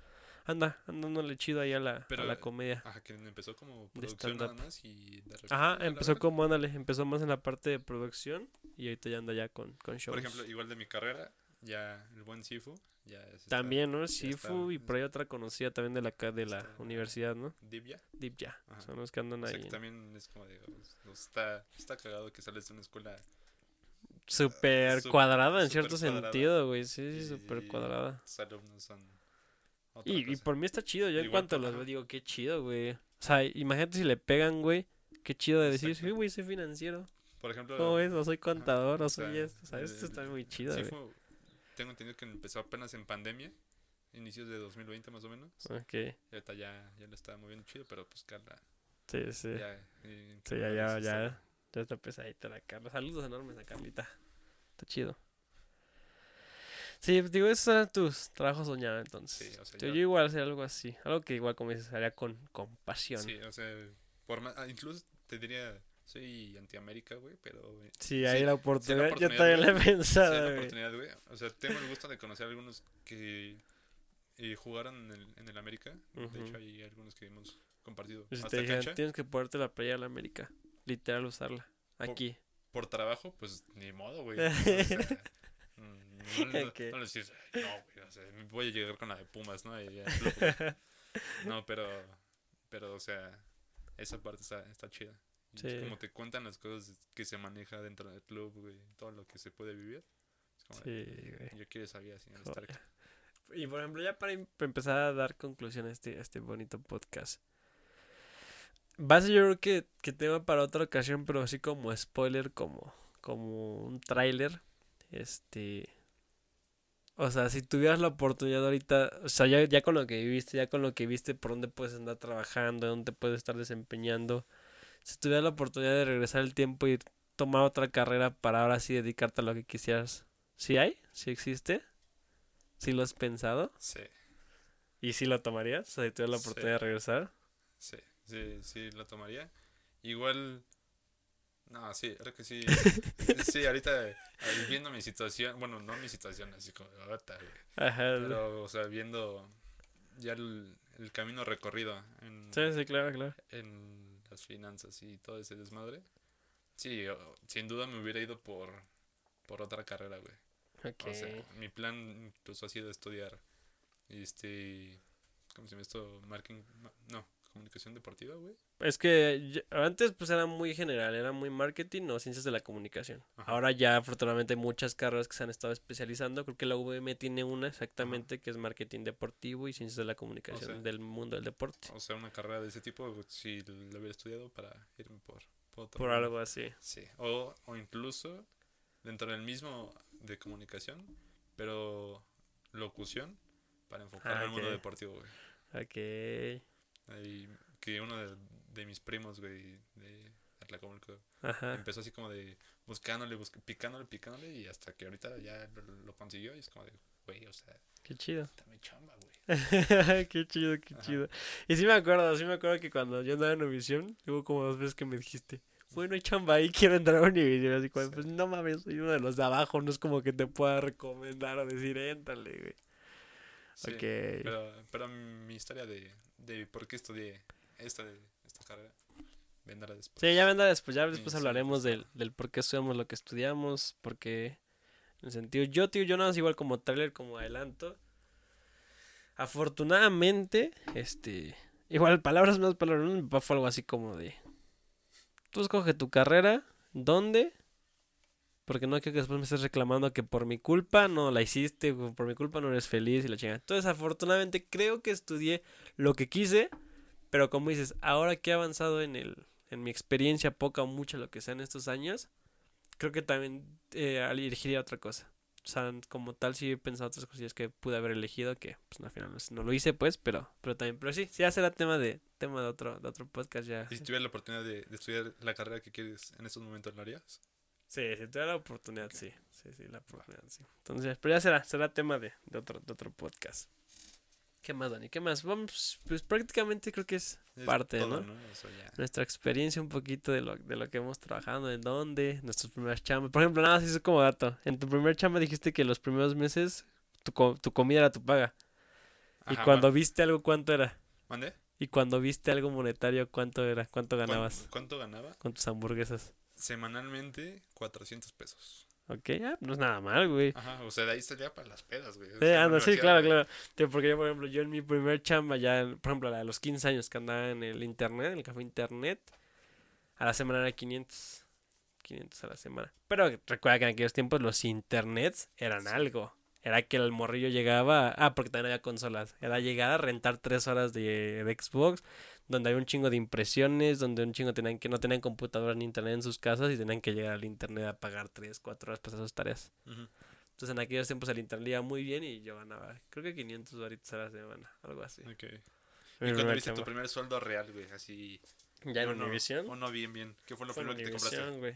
Anda, andándole chido ahí a la, a la comedia. ajá, que empezó como producción nada más y de repente, Ajá, empezó como, ándale, empezó más en la parte de producción y ahorita ya anda ya con, con shows. Por ejemplo, igual de mi carrera, ya el buen Sifu, ya también, ¿no? Sifu y por ahí otra conocida también de la, de la está- universidad, ¿no? Divya. Deep ya. Ajá. Son los que andan O sea, ahí. que también es como o sea, está, está cagado que sales de una escuela Súper cuadrada en cierto cuadrada. sentido, güey. Sí, sí, súper cuadrada. tus alumnos son otra Y, y por mí está chido. Yo en cuanto los veo digo, qué chido, güey. O sea, imagínate si le pegan, güey. Qué chido de decir, sí, güey, soy financiero. Por ejemplo, ¿Cómo es? O soy contador, o o soy sea, esto. O sea, esto está el- muy chido, güey. Tengo entendido que empezó apenas en pandemia, inicios de 2020 más o menos. Ok. Y ahorita ya, ya lo está moviendo chido, pero pues Carla Sí, sí. ya... eh, Sí, ya, ya, ya. Está- Ya está pesadita la Carla. Saludos enormes a Carlita. Está chido. Sí, pues, digo, esos eran tus trabajos soñados entonces. Sí, o sea, yo, igual haría algo así. Algo que igual como dices, haría con, con pasión. Sí, o sea, por más, ah, incluso te diría, soy anti-América, güey, pero... eh, Sí, ahí la oportunidad. yo oportunidad, también la he hay pensado, la güey. oportunidad, güey. O sea, tengo el gusto de conocer a algunos que eh, jugaron en el, en el América. De hecho, hay algunos que hemos compartido si hasta cancha. tienes que ponerte la playa de la América. Literal, usarla. Aquí. Por trabajo, pues ni modo, güey. [laughs] O sea, mm, no, no, Ok. no les dices, "Ay, no, güey, o sea, voy a llegar con la de Pumas, ¿no? Y ya, [laughs] no, pero, pero, o sea, esa parte está, está chida. Es como te cuentan las cosas que se maneja dentro del club, güey, todo lo que se puede vivir. Es como, de, Sí, güey. yo quiero estar Joder. aquí. Y por ejemplo, ya para em- para empezar a dar conclusión a este, a este bonito podcast. Va a ser yo creo que, que tema para otra ocasión, pero así como spoiler, como, como un tráiler. Este. O sea, si tuvieras la oportunidad ahorita, o sea, ya, ya con lo que viviste, ya con lo que viste, por dónde puedes andar trabajando, dónde puedes estar desempeñando. Si tuvieras la oportunidad de regresar el tiempo y tomar otra carrera para ahora sí dedicarte a lo que quisieras. ¿Sí hay? ¿Sí existe? ¿Sí lo has pensado? Sí, ¿Y si lo tomarías? O sea, si tuvieras la Sí. oportunidad de regresar. sí, sí, sí, lo tomaría. Igual, no, sí, creo que sí. [laughs] sí, ahorita viendo mi situación, bueno, no mi situación, así como, ahorita. Ajá. Pero, o sea, viendo ya el, el camino recorrido en, Sí, sí, claro, claro. en las finanzas y todo ese desmadre, sí, sin duda me hubiera ido por, por otra carrera, güey. Ok. O sea, mi plan incluso ha sido estudiar, este, ¿cómo se llama esto? Marketing, ma- no, comunicación deportiva, güey. Es que antes pues era muy general, era muy marketing o ciencias de la comunicación. Ajá. Ahora ya afortunadamente hay muchas carreras que se han estado especializando. Creo que la UVM tiene una exactamente que es marketing deportivo y ciencias de la comunicación sea, del mundo del deporte. O sea, una carrera de ese tipo, si lo hubiera estudiado para irme por, por otro Por algo así. Sí, o, o incluso dentro del mismo de comunicación, pero locución para enfocarme Ah, al mundo ok. deportivo, güey. Ok. Ahí, que uno de, de mis primos, güey, de Atlacomulco, Ajá. empezó así como de buscándole, busc- picándole, picándole, y hasta que ahorita ya lo, lo consiguió, y es como de, güey, o sea, Qué chido. dame chamba, güey. [laughs] qué chido, qué Ajá. chido. Y sí me acuerdo, sí me acuerdo que cuando yo andaba en Univisión, hubo como dos veces que me dijiste, bueno, hay chamba ahí, [laughs] quiero entrar a Univisión. Así como, Sí. pues no mames, soy uno de los de abajo, no es como que te pueda recomendar o decir, éntale, güey. Sí, ok. Pero, pero mi historia de, de por qué estudié esta, esta carrera vendrá después. Sí, ya vendrá después, ya después sí, hablaremos del, del por qué estudiamos lo que estudiamos, porque en el sentido, yo, tío, yo nada más igual como trailer, como adelanto. Afortunadamente, este, igual palabras más, palabras fue algo así como de, tú escoge tu carrera, ¿dónde? Porque no quiero que después me estés reclamando que por mi culpa no la hiciste, por mi culpa no eres feliz y la chingada. Entonces, afortunadamente, creo que estudié lo que quise, Pero como dices, ahora que he avanzado en el en mi experiencia, poca o mucha, lo que sea en estos años, creo que también eh, elegiría otra cosa. O sea, como tal, sí he pensado otras cosillas que pude haber elegido, que pues al final no, lo hice, pues, pero, pero también, pero sí, sí, ya será tema de, tema de otro, de otro podcast ya. ¿Y si tuvieras la oportunidad de, estudiar la carrera que quieres en estos momentos, ¿lo harías? Sí, si tuviera la oportunidad, sí. Sí, sí, la oportunidad, sí. Entonces, pero ya será, será tema de, de otro, de otro podcast. ¿Qué más, Dani? ¿Qué más? Vamos, pues prácticamente creo que es, parte, ¿no? Nuestra experiencia un poquito de lo, de lo que hemos trabajado, de dónde, nuestros primeros chambas. Por ejemplo, nada, así es como dato. En tu primer chamba dijiste que los primeros meses tu, tu comida era tu paga. y cuando viste algo, ¿cuánto era? ¿Mande? Y cuando viste algo monetario, ¿cuánto era? ¿Cuánto ganabas? ¿Cuánto, ganaba? Con tus hamburguesas. Semanalmente, 400 pesos. Ok, ya, no es nada mal, güey. Ajá, o sea, de ahí salía para las pedas, güey. Sí, anda, sí, claro, claro. porque yo, por ejemplo, yo en mi primer chamba, ya, por ejemplo, a los 15 años que andaba en el internet, en el café internet, a la semana era 500. 500 a la semana. Pero recuerda que en aquellos tiempos los internets eran algo. Era que el morrillo llegaba. Ah, porque también había consolas. Era llegar a rentar tres horas de, de Xbox donde hay un chingo de impresiones, donde un chingo tenían que no tenían computadora ni internet en sus casas y tenían que llegar al internet a pagar 3, 4 horas para hacer sus tareas. Entonces en aquellos tiempos el internet iba muy bien y yo ganaba, creo que 500 dólares a la semana, algo así. Ok. ¿Y cuando viste tu primer sueldo real, güey? Así... ¿Ya en Univision? O no, bien, bien. ¿Qué fue lo primero que te compraste? Güey.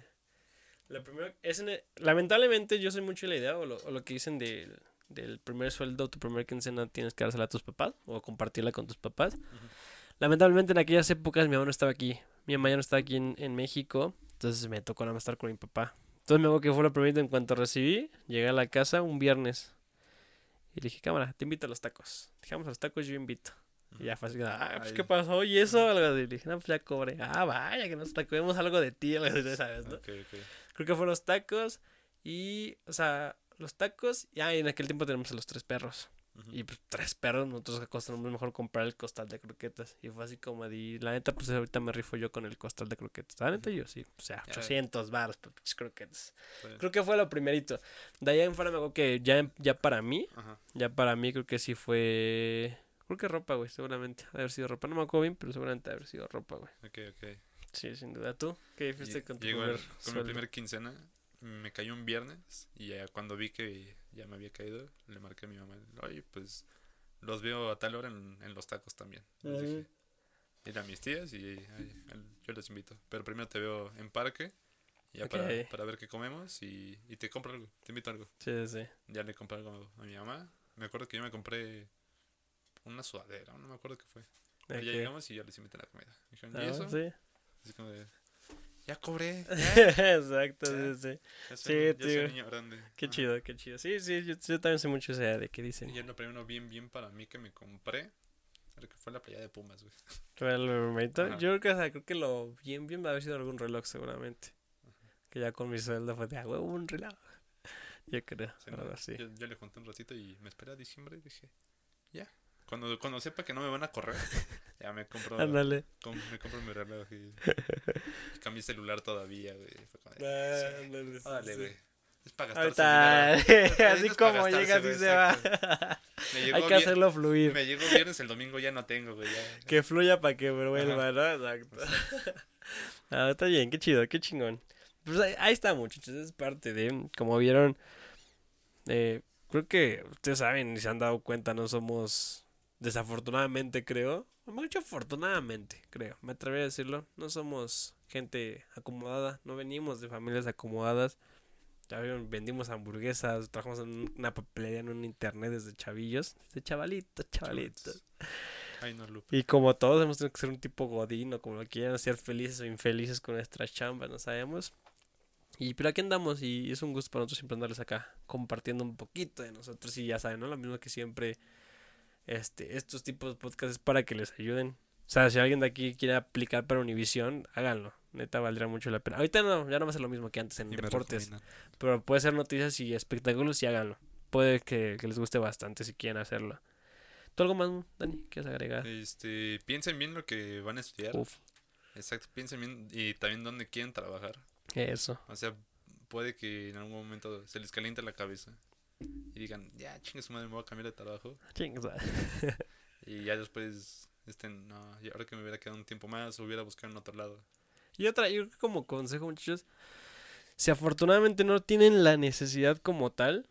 La primera, es lamentablemente yo soy mucho de la idea o lo, o lo que dicen del, del primer sueldo, tu primer quincena tienes que dársela a tus papás o compartirla con tus papás. Lamentablemente en aquellas épocas mi mamá no estaba aquí. Mi mamá ya no estaba aquí en, México. Entonces me tocó nada más estar con mi papá. Entonces me acuerdo que fue lo primero en cuanto recibí. Llegué a la casa un viernes. Y le dije, cámara, te invito a los tacos. Dejamos a los tacos, yo invito. Y ya fue así, ah, pues, ¿qué pasó? ¿Y eso? Algo así. Le dije, no, pues ya cobré. Ah, vaya, que nos tacos algo de ti, algo así, ¿sabes? ¿no? Creo que fueron los tacos. Y, o sea, los tacos. Y ah, en aquel tiempo tenemos a los tres perros. Y pues tres perros, nosotros acostumbramos mejor comprar el costal de croquetas. Y fue así como de, la neta, pues ahorita me rifo yo con el costal de croquetas. La neta, yo sí, o sea, 800 baros, pues croquetas. Creo que fue lo primerito. De allá en fuera me acuerdo que ya, ya para mí, ya para mí creo que sí fue, creo que ropa, güey, seguramente. Haber sido ropa, no me acuerdo bien, pero seguramente haber sido ropa, güey. Ok, ok. Sí, sin duda. ¿Tú qué fuiste con tu primer Con mi primer quincena, me cayó un viernes y ya cuando vi que ya me había caído, le marqué a mi mamá, oye, pues los veo a tal hora en, en los tacos también. Les dije, ir a mis tías y yo les invito. Pero primero te veo en parque, ya para, para, ver qué comemos y, y, te compro algo, te invito a algo. Sí, sí. Ya le compré algo a mi mamá. Me acuerdo que yo me compré una sudadera, no me acuerdo qué fue. Pero ya llegamos y ya les invité a la comida. dijeron, ¿y ah, eso? Sí. Así como de, ya cobré. [laughs] Exacto, sí, sí. sí, tío. niño grande. Qué chido, qué chido. Sí, sí, yo, también sé mucho esa de qué dicen. Y lo primero bien, bien para mí que me compré. Creo que fue la playa de Pumas, güey. Yo creo que, o sea, creo que lo bien, bien va a haber sido algún reloj, seguramente. Que ya con mi sueldo fue de, ah, huevo, un reloj. [laughs] Yo creo, sí, Yo, yo, le junté un ratito y me esperé a diciembre y dije, ya. Cuando, cuando sepa que no me van a correr, [laughs] ya me compro. Ándale. me compro mi reloj y. [laughs] cambié celular todavía, güey. Ándale. güey. Es para [laughs] gastarse Así como llega, así se va. Hay que hacerlo fluir. Me llegó viernes, el domingo ya no tengo, güey. Que fluya para que vuelva, ¿no? Exacto. ah, está bien, qué chido, qué chingón. Pues ahí, ahí, está, muchachos. Es parte de, como vieron, eh, creo que ustedes saben y se han dado cuenta, no somos Desafortunadamente creo, mucho afortunadamente creo, me atrevería a decirlo, no somos gente acomodada, no venimos de familias acomodadas. Ya vendimos hamburguesas, trabajamos en una papelería en un internet desde chavillos, desde chavalitos, chavalitos. y como todos hemos tenido que ser un tipo godín o como lo quieran, ser felices o infelices con nuestras chambas, no sabemos. Y pero aquí andamos y es un gusto para nosotros siempre andarles acá compartiendo un poquito de nosotros y ya saben, ¿no? Lo mismo que siempre este, estos tipos de podcasts para que les ayuden. O sea, si alguien de aquí quiere aplicar para Univision, háganlo. Neta, valdrá mucho la pena. Ahorita no, ya no va a ser lo mismo que antes en deportes. Pero puede ser noticias y espectáculos y háganlo. Puede que, les guste bastante si quieren hacerlo. ¿Tú algo más, Dani, quieres agregar? Este, piensen bien lo que van a estudiar. Exacto, piensen bien y también dónde quieren trabajar. Eso. O sea, puede que en algún momento se les caliente la cabeza y digan, ya, chingue su madre, me voy a cambiar de trabajo. Chingue [laughs] Y ya después este, no, y ahora que me hubiera quedado un tiempo más, hubiera buscado en otro lado. Y otra, yo creo que como consejo, muchachos, si afortunadamente no tienen la necesidad como tal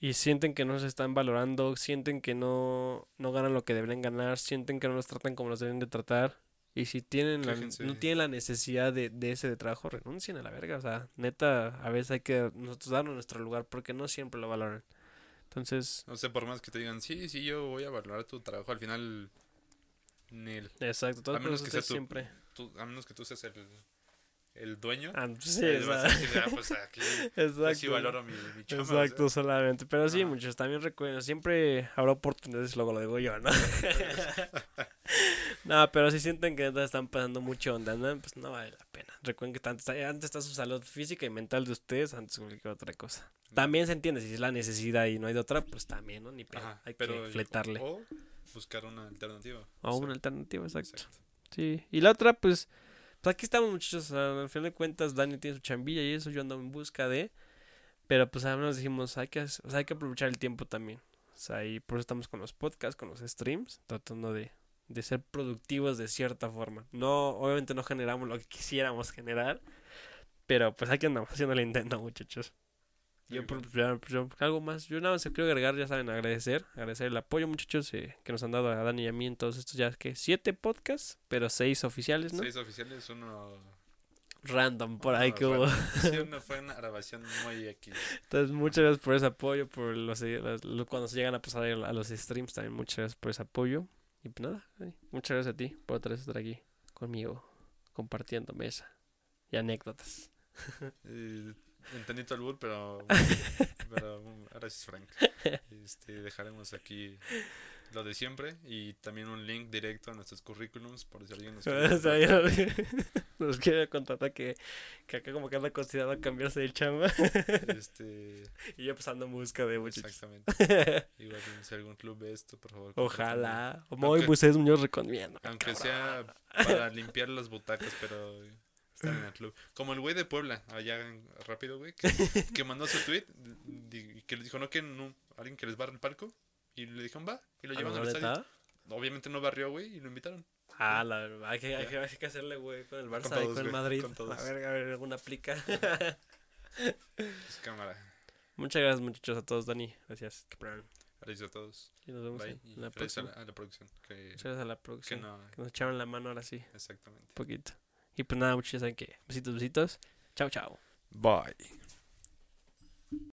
y sienten que no se están valorando, sienten que no, no ganan lo que deberían ganar, sienten que no los tratan como los deben de tratar, y si tienen la, no tienen la necesidad de, de ese de trabajo, renuncien a la verga. O sea, neta, a veces hay que nosotros darnos nuestro lugar porque no siempre lo valoran. Entonces, No sé, por más que te digan, sí, sí, yo voy a valorar tu trabajo, al final, Nel. exacto, todo A menos que sea siempre. Tú, a menos que tú seas el, el dueño, Ah, pues sí, a decir, ah, pues aquí, [laughs] exacto. yo sí valoro mi, mi chamba, o sea. Exacto, solamente. Pero sí, muchos también recuerden, siempre habrá oportunidades, luego lo digo yo, ¿no? [laughs] no, pero si sienten que están pasando mucho onda, ¿no? pues no vale la pena. Recuerden que tanto está- antes está su salud física y mental de ustedes antes que cualquier otra cosa. También se entiende, si es la necesidad y no hay de otra, pues también, ¿no? Ni Ajá, hay pero que fletarle. O buscar una alternativa. O sea, una alternativa, exacto. exacto. Sí, y la otra, pues, pues aquí estamos muchachos, al final de cuentas Dani tiene su chambilla y eso, yo ando en busca de, pero pues al menos dijimos, hay que, o hay que aprovechar el tiempo también, o sea, y por eso estamos con los podcasts, con los streams, tratando de, de ser productivos de cierta forma. No, obviamente no generamos lo que quisiéramos generar, pero pues aquí andamos haciendo el intento, muchachos. Yo, por- pues, yo- algo más, yo nada más quiero agregar, ya saben, agradecer, agradecer el apoyo, muchachos, eh, que nos han dado a Dani y a mí en todos estos ya que siete podcasts, pero seis oficiales, ¿no? Seis oficiales, uno... Random por ahí que hubo. [laughs] Sí, uno fue una grabación muy X. Entonces, muchas gracias por ese apoyo, por los, los- los- cuando se llegan a pasar a los streams también, muchas gracias por ese apoyo. Y pues nada, eh, muchas gracias a ti por otra vez estar aquí conmigo, compartiendo mesa y anécdotas. [laughs] Entendí todo el bull, pero, [laughs] pero um, ahora sí es Frank. Este, dejaremos aquí lo de siempre y también un link directo a nuestros currículums por si alguien nos [laughs] quiere O sea, [laughs] nos quiere contratar que, que acá como que anda considerando cambiarse de chamba. Este, y yo pues ando en busca de muchachos. exactamente. Igual si algún club ve esto, por favor. Ojalá. Muy Moisés Muñoz recomiendo. Aunque sea para limpiar las butacas, pero club. Como el güey de Puebla, allá rápido, güey, que, [laughs] que mandó su tweet y que le dijo, no, que no, alguien que les barre el palco. Y le dijeron, va, y lo ¿A llevan al estadio. Obviamente no barrió, güey, y lo invitaron. Ah, la verdad, hay que, hay que, hay que hacerle, güey, con el Barça Con y con el Madrid. con. A ver, a ver, alguna aplica. Pues cámara. Muchas gracias, muchachos, a todos, Dani. Gracias. Gracias a todos. Y nos vemos Bye. en la gracias a la, a la producción. Que, Muchas gracias a la que producción. no, Que nos echaron la mano ahora sí, exactamente. un poquito. Y pues nada, muchachos, saben que besitos, besitos. Chao, chao. Bye.